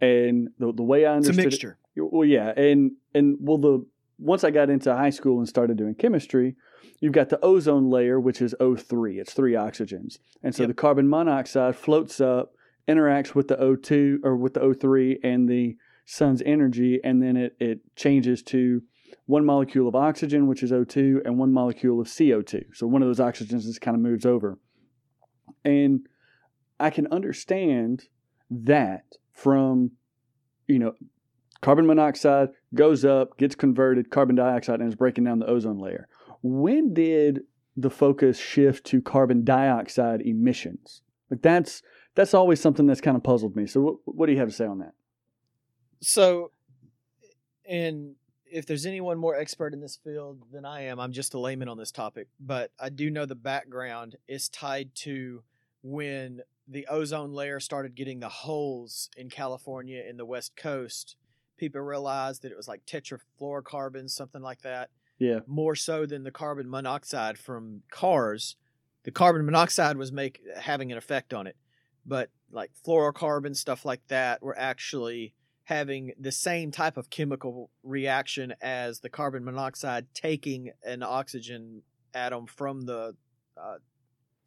And the, the way I it's a mixture. it, well, yeah, and and well, the once I got into high school and started doing chemistry, you've got the ozone layer, which is O3. It's three oxygens, and so Yep. the carbon monoxide floats up, interacts with the O2 or with the O3 and the sun's energy, and then it, it changes to one molecule of oxygen, which is O2, and one molecule of CO2. So one of those oxygens just kind of moves over. And I can understand that from, you know, carbon monoxide goes up, gets converted, carbon dioxide, and is breaking down the ozone layer. When did the focus shift to carbon dioxide emissions? Like that's that's always something that's kind of puzzled me. So what, what do you have to say on that? So, and if there's anyone more expert in this field than I am, I'm just a layman on this topic. But I do know the background is tied to when the ozone layer started getting the holes in California in the West Coast. People realized that it was like tetrafluorocarbons, something like that. Yeah. more so than the carbon monoxide from cars. The carbon monoxide was make having an effect on it, but like fluorocarbon stuff like that were actually having the same type of chemical reaction as the carbon monoxide taking an oxygen atom from the uh,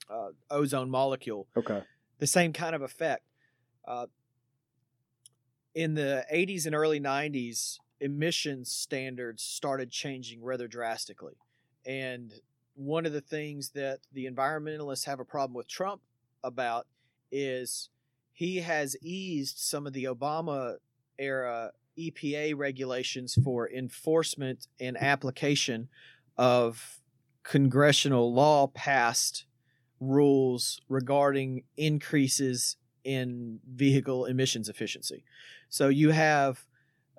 uh, ozone molecule Okay. the same kind of effect. Uh, in the 80s and early 90s, emissions standards started changing rather drastically. And one of the things that the environmentalists have a problem with Trump about is he has eased some of the Obama era EPA regulations for enforcement and application of congressional law passed rules regarding increases in vehicle emissions efficiency. So you have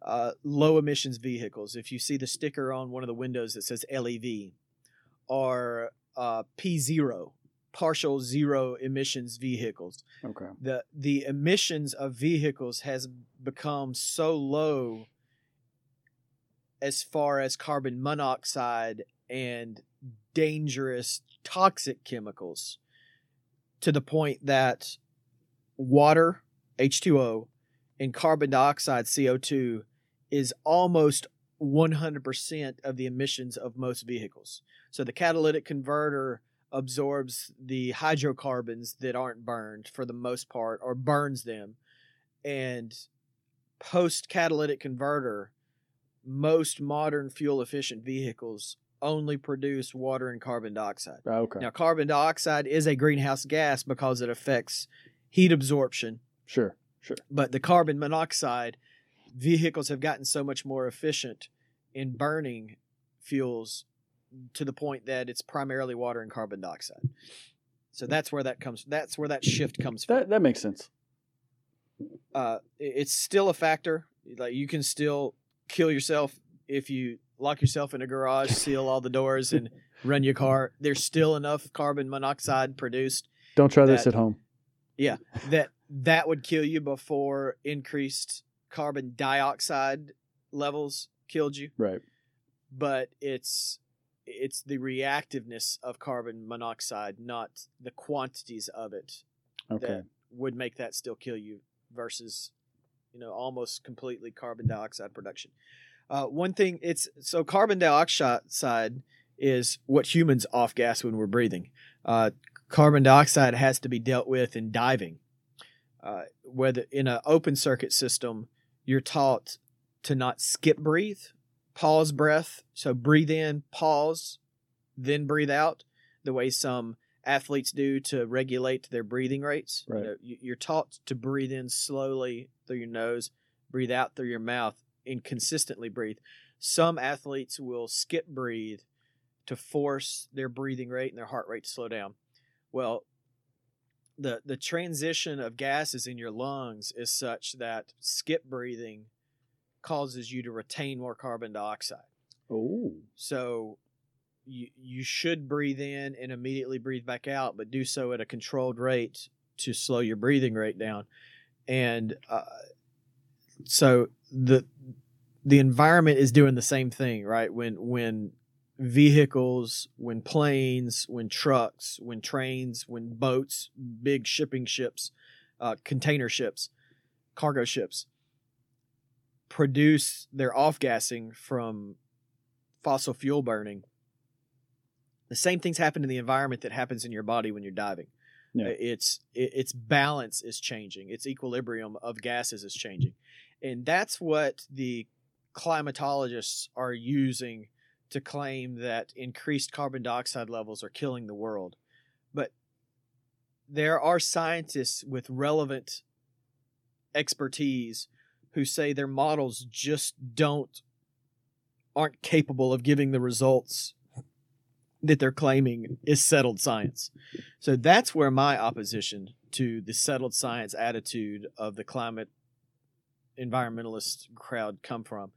uh, low emissions vehicles. If you see the sticker on one of the windows that says LEV, or uh, P0, partial zero emissions vehicles, Okay. the the emissions of vehicles has become so low as far as carbon monoxide and dangerous toxic chemicals to the point that water H2O and carbon dioxide CO2 is almost 100% of the emissions of most vehicles. So the catalytic converter absorbs the hydrocarbons that aren't burned for the most part or burns them and post catalytic converter most modern fuel efficient vehicles only produce water and carbon dioxide. Oh, okay. Now carbon dioxide is a greenhouse gas because it affects heat absorption Sure. Sure. But the carbon monoxide, vehicles have gotten so much more efficient in burning fuels to the point that it's primarily water and carbon dioxide. So that's where that comes. That's where that shift comes from. That that makes sense. uh, it's still a factor. Like you can still kill yourself if you lock yourself in a garage, seal all the doors, and run your car. There's still enough carbon monoxide produced Don't try this at home. Yeah, that that would kill you before increased carbon dioxide levels killed you. Right. But it's it's the reactiveness of carbon monoxide, not the quantities of it, Okay. that would make that still kill you versus you know almost completely carbon dioxide production. Uh, one thing it's so carbon dioxide is what humans off gas when we're breathing. Uh, carbon dioxide has to be dealt with in diving. Uh, whether in an open circuit system you're taught to not skip breathe pause breath so breathe in pause then breathe out the way some athletes do to regulate their breathing rates. Right. You know, you- you're taught to breathe in slowly through your nose, breathe out through your mouth, and consistently breathe. Some athletes will skip breathe to force their breathing rate and their heart rate to slow down. Well, the the transition of gases in your lungs is such that skip breathing causes you to retain more carbon dioxide. Oh. So you you should breathe in and immediately breathe back out, but do so at a controlled rate to slow your breathing rate down. And uh, so the the environment is doing the same thing, right? When when vehicles, when planes, when trucks, when trains, when boats, big shipping ships, uh, container ships, cargo ships produce their off gassing from fossil fuel burning, the same things happen in the environment that happens in your body when you're diving. Yeah. It's it, its balance is changing. Its equilibrium of gases is changing, and that's what the climatologists are using to claim that increased carbon dioxide levels are killing the world. But there are scientists with relevant expertise who say their models just don't aren't capable of giving the results that they're claiming is settled science. So that's where my opposition to the settled science attitude of the climate environmentalist crowd come from.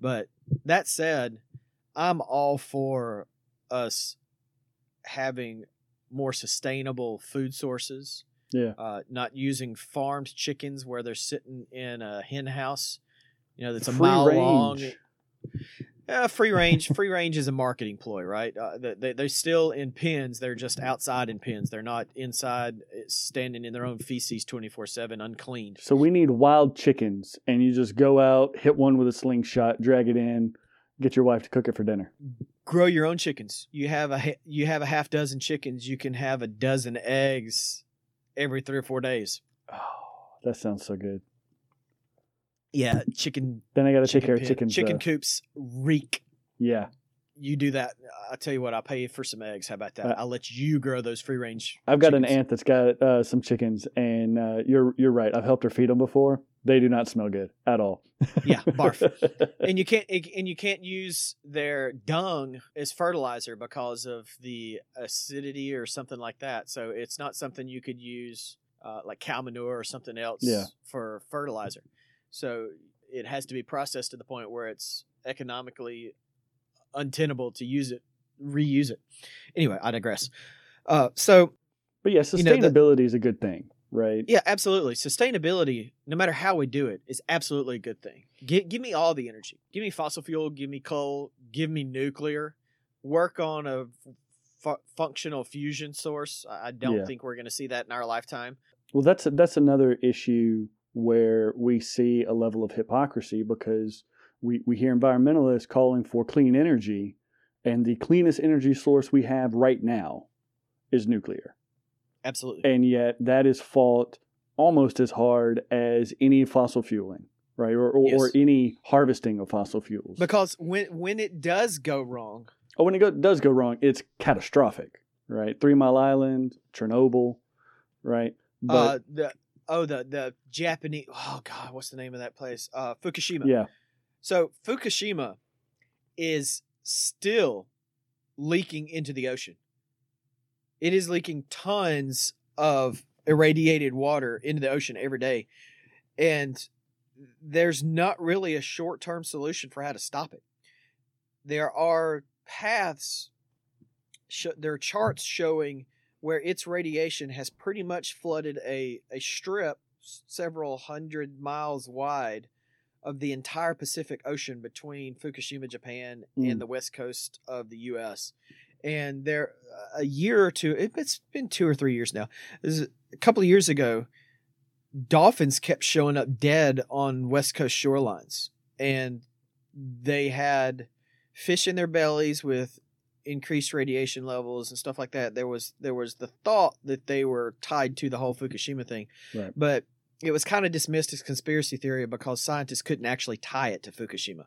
But that said, I'm all for us having more sustainable food sources. Yeah. Uh, not using farmed chickens where they're sitting in a hen house, you know, that's a Free mile range. long. Uh, free range, free range is a marketing ploy, right? Uh, they- they, they're still in pens. They're just outside in pens. They're not inside, uh, standing in their own feces twenty four seven, uncleaned. So we need wild chickens, and you just go out, hit one with a slingshot, drag it in, get your wife to cook it for dinner. Grow your own chickens. You have a you have a half dozen chickens. You can have a dozen eggs every three or four days. Oh, that sounds so good. Yeah, chicken. Then I got to take chicken care of chickens. Chicken though. coops reek. Yeah, You do that. I tell you what. I'll pay you for some eggs. How about that? Uh, I'll let you grow those free range. I've got an aunt that's got uh, some chickens, and uh, you're you're right. I've helped her feed them before. They do not smell good at all. Yeah, barf. and you can't and you can't use their dung as fertilizer because of the acidity or something like that. So it's not something you could use uh, like cow manure or something else Yeah. for fertilizer. So it has to be processed to the point where it's economically untenable to use it, reuse it. Anyway, I digress. Uh, so but yeah, You know, the- sustainability is a good thing, right? yeah, absolutely. Sustainability, no matter how we do it, is absolutely a good thing. Give, give me all the energy. Give me fossil fuel. Give me coal. Give me nuclear. Work on a fu- functional fusion source. I don't Yeah. think we're going to see that in our lifetime. Well, that's that's another issue where we see a level of hypocrisy because we, we hear environmentalists calling for clean energy, and the cleanest energy source we have right now is nuclear. Absolutely. And yet that is fought almost as hard as any fossil fueling, right? Or, or, or any harvesting of fossil fuels. Because when when it does go wrong, oh, when it go, does go wrong, it's catastrophic, right? Three Mile Island, Chernobyl, right? But uh, the oh the the Japanese oh god what's the name of that place uh Fukushima Yeah. So Fukushima is still leaking into the ocean. It is leaking tons of irradiated water into the ocean every day and there's not really a short-term solution for how to stop it. There are paths sh- there are charts showing where its radiation has pretty much flooded a, a strip several hundred miles wide of the entire Pacific Ocean between Fukushima, Japan, Mm. and the west coast of the U.S. And there, a year or two, it, it's been two or three years now. A couple of years ago, dolphins kept showing up dead on west coast shorelines, and they had fish in their bellies with increased radiation levels and stuff like that. There was there was the thought that they were tied to the whole Fukushima thing, Right. but it was kind of dismissed as conspiracy theory because scientists couldn't actually tie it to Fukushima.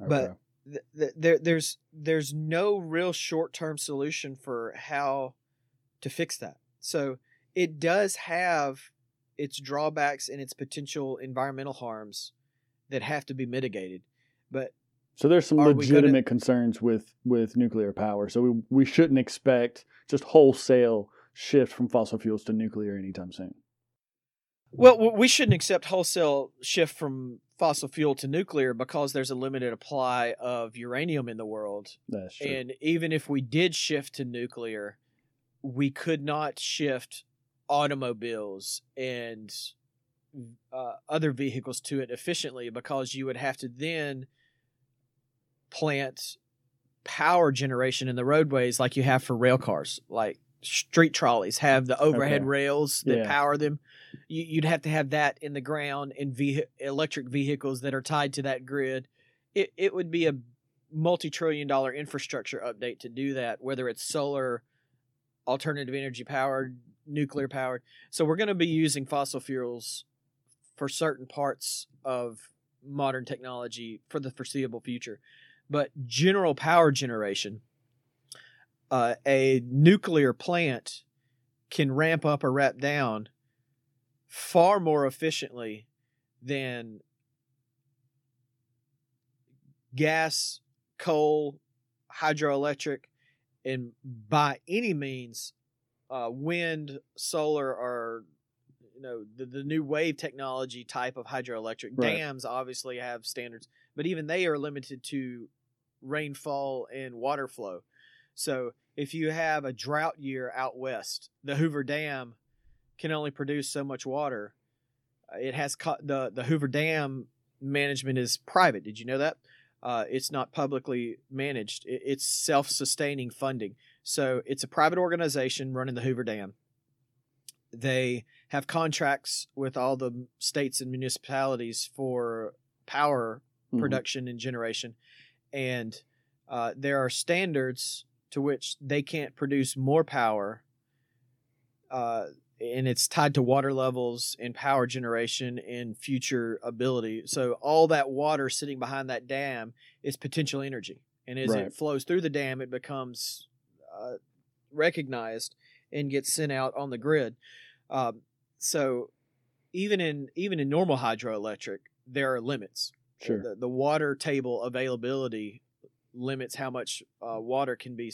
But- Th- th- There there's there's no real short term solution for how to fix that. So it does have its drawbacks and its potential environmental harms that have to be mitigated. But So there's some we gonna- legitimate concerns with with nuclear power. So we we shouldn't expect just wholesale shift from fossil fuels to nuclear anytime soon. Well, we shouldn't accept wholesale shift from fossil fuel to nuclear because there's a limited supply of uranium in the world. That's true. And even if we did shift to nuclear, we could not shift automobiles and uh, other vehicles to it efficiently because you would have to then plant power generation in the roadways like you have for rail cars. Like street trolleys have the overhead Okay. rails that Yeah. power them. You, you'd have to have that in the ground in vehi- electric vehicles that are tied to that grid. It, it would be a multi-trillion dollar infrastructure update to do that, whether it's solar, alternative energy powered, nuclear powered. So we're going to be using fossil fuels for certain parts of modern technology for the foreseeable future. But general power generation, uh, a nuclear plant can ramp up or ramp down far more efficiently than gas, coal, hydroelectric, and by any means, uh, wind, solar, or you know the, the new wave technology type of hydroelectric Right. dams obviously have standards, but even they are limited to rainfall and water flow. So if you have a drought year out west, the Hoover Dam can only produce so much water. Uh, It has co- the the Hoover Dam management is private. Did you know that? Uh, it's not publicly managed. It, it's self sustaining funding. So it's a private organization running the Hoover Dam. They have contracts with all the states and municipalities for power Mhm. production and generation, and uh, there are standards to which they can't produce more power, uh, and it's tied to water levels and power generation and future ability. So all that water sitting behind that dam is potential energy, and as Right. it flows through the dam, it becomes uh, recognized and gets sent out on the grid. Um, so even in even in normal hydroelectric, there are limits. Sure. The, the water table availability limits how much uh, water can be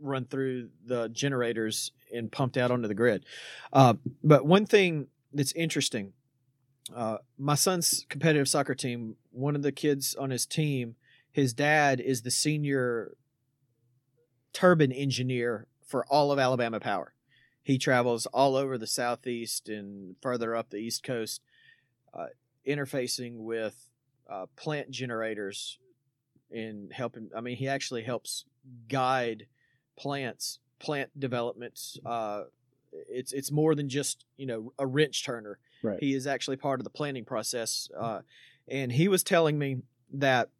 run through the generators and pumped out onto the grid. Uh, but one thing that's interesting, uh, my son's competitive soccer team, one of the kids on his team, his dad is the senior turbine engineer for all of Alabama Power. He travels all over the southeast and further up the east coast, uh, interfacing with uh, plant generators and helping. I mean, he actually helps guide plants, plant developments. Uh, it's it's more than just you know a wrench turner. Right. He is actually part of the planning process, uh, and he was telling me that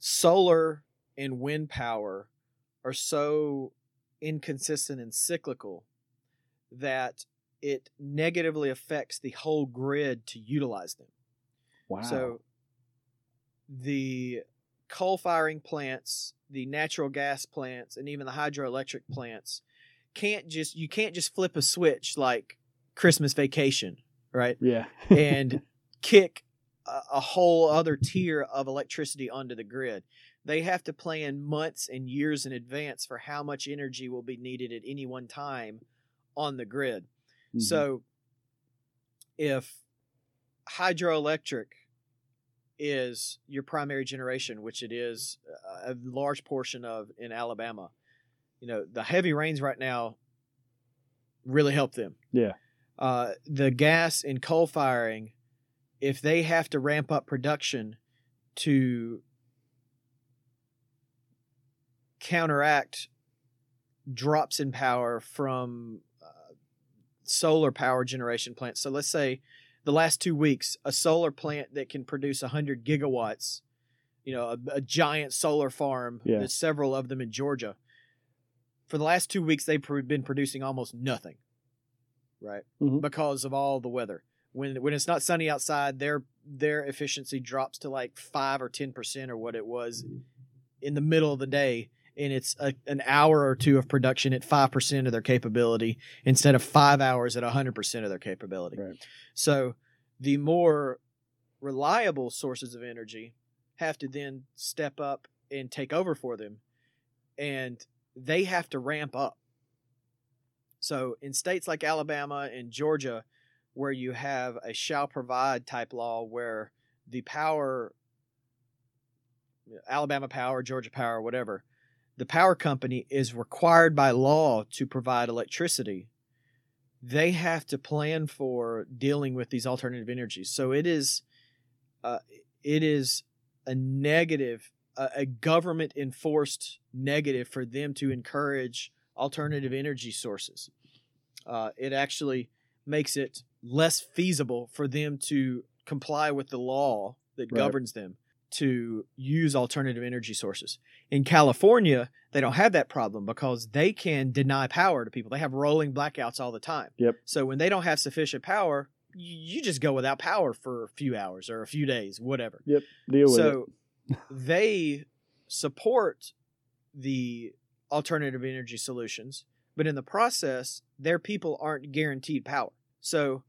solar and wind power are so inconsistent and cyclical that it negatively affects the whole grid to utilize them. wow. So the coal firing plants, the natural gas plants, and even the hydroelectric plants can't just you can't just flip a switch like Christmas vacation, right? Yeah. and kick a, a whole other tier of electricity onto the grid. They have to plan months and years in advance for how much energy will be needed at any one time on the grid. Mhm. So if hydroelectric is your primary generation, which it is a large portion of in Alabama, you know, the heavy rains right now really help them. Yeah. Uh, the gas and coal firing, if they have to ramp up production to counteract drops in power from uh, solar power generation plants. So let's say the last two weeks, a solar plant that can produce 100 gigawatts, you know, a, a giant solar farm, Yeah. there's several of them in Georgia. For the last two weeks, they've pr- been producing almost nothing, right? Mhm. Because of all the weather. When when it's not sunny outside, their their efficiency drops to like five or ten percent or what it was in the middle of the day, and it's a, an hour or two of production at five percent of their capability instead of five hours at hundred percent of their capability. Right. So the more reliable sources of energy have to then step up and take over for them, and they have to ramp up. So in states like Alabama and Georgia, where you have a shall provide type law where the power Alabama Power, Georgia Power, whatever, the power company is required by law to provide electricity. They have to plan for dealing with these alternative energies. So it is, uh, it is a negative, a, a government enforced negative for them to encourage alternative energy sources. Uh, it actually makes it less feasible for them to comply with the law that Right. governs them to use alternative energy sources. In California, they don't have that problem because they can deny power to people. They have rolling blackouts all the time. Yep. So when they don't have sufficient power, you, just go without power for a few hours or a few days, whatever. Yep. Deal with it. So they support the alternative energy solutions, but in the process, their people aren't guaranteed power. So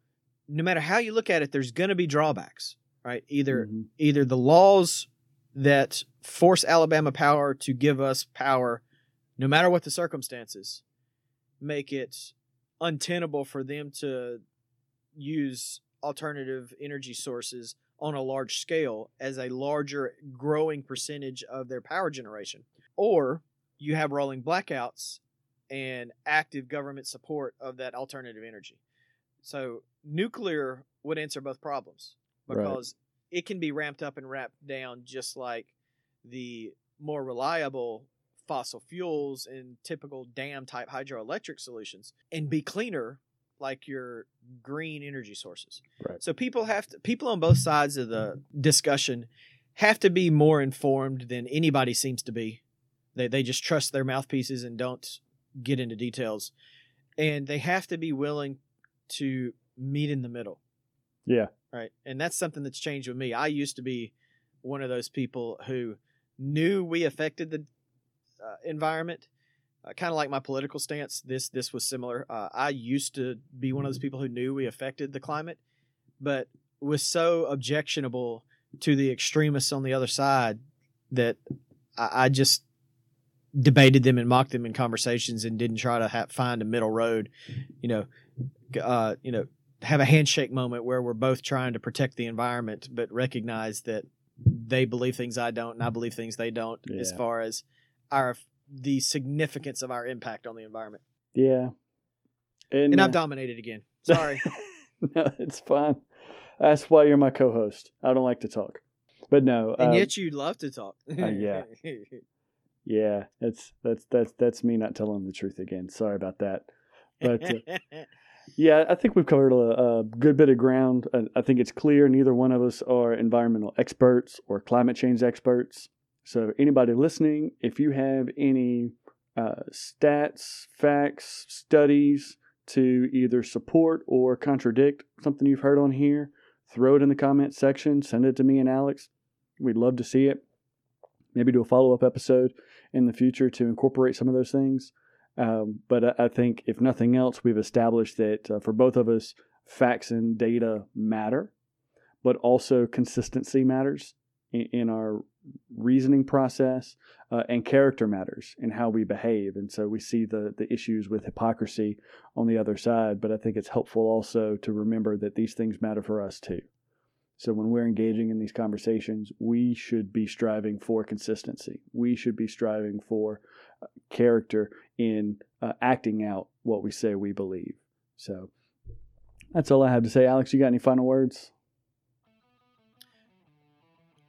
no matter how you look at it, there's going to be drawbacks, right? Either Mhm. either the laws that force Alabama Power to give us power, no matter what the circumstances, make it untenable for them to use alternative energy sources on a large scale as a larger growing percentage of their power generation. Or you have rolling blackouts and active government support of that alternative energy. So nuclear would answer both problems Right. because it can be ramped up and ramped down just like the more reliable fossil fuels and typical dam type hydroelectric solutions and be cleaner like your green energy sources. Right. So people have to people on both sides of the discussion have to be more informed than anybody seems to be. They they just trust their mouthpieces and don't get into details. And they have to be willing to meet in the middle. Yeah. Right. And that's something that's changed with me. I used to be one of those people who knew we affected the uh, environment. Uh, kind of like my political stance. This this was similar. Uh, I used to be one of those people who knew we affected the climate, but was so objectionable to the extremists on the other side that I, I just debated them and mocked them in conversations and didn't try to ha- find a middle road. You know, uh, you know, have a handshake moment where we're both trying to protect the environment, but recognize that they believe things I don't, and I believe things they don't, as far as our the significance of our impact on the environment. Yeah. And, And uh, I've dominated again. Sorry. no, it's fine. That's why you're my co-host. I don't like to talk, but no. and um, yet you love to talk. yeah. yeah, that's that's that's that's me not telling the truth again. Sorry about that. But uh, yeah, I think we've covered a, a good bit of ground. I, think it's clear neither one of us are environmental experts or climate change experts. So anybody listening, if you have any uh, stats, facts, studies to either support or contradict something you've heard on here, throw it in the comment section. Send it to me and Alex. We'd love to see it. Maybe do a follow up episode in the future to incorporate some of those things. Um, but I, I think if nothing else, we've established that uh, for both of us, facts and data matter, but also consistency matters in, in our reasoning process, uh, and character matters in how we behave. And so we see the the issues with hypocrisy on the other side. But I think it's helpful also to remember that these things matter for us too. So when we're engaging in these conversations, we should be striving for consistency. We should be striving for character in uh, acting out what we say we believe. So that's all I have to say. Alex, you got any final words?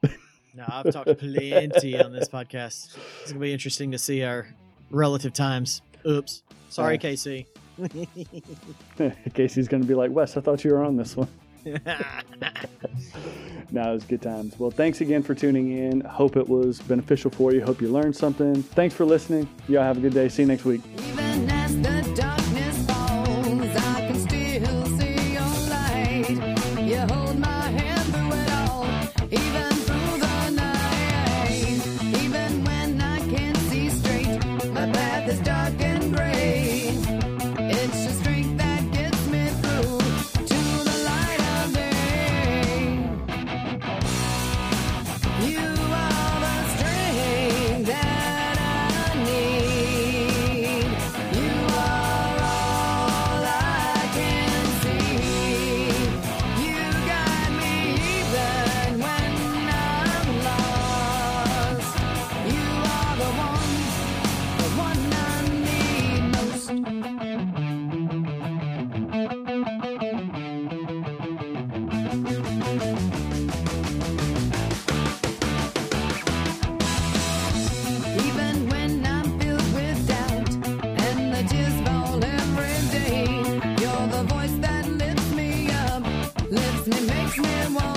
No, I've talked plenty on this podcast. It's gonna be interesting to see our relative times. Oops. Sorry, Uh, KC. Casey's going to be like, Wes, I thought you were on this one. no, it was good times. Well, thanks again for tuning in. Hope it was beneficial for you. Hope you learned something. Thanks for listening. Y'all have a good day. See you next week. Lives me, makes me want.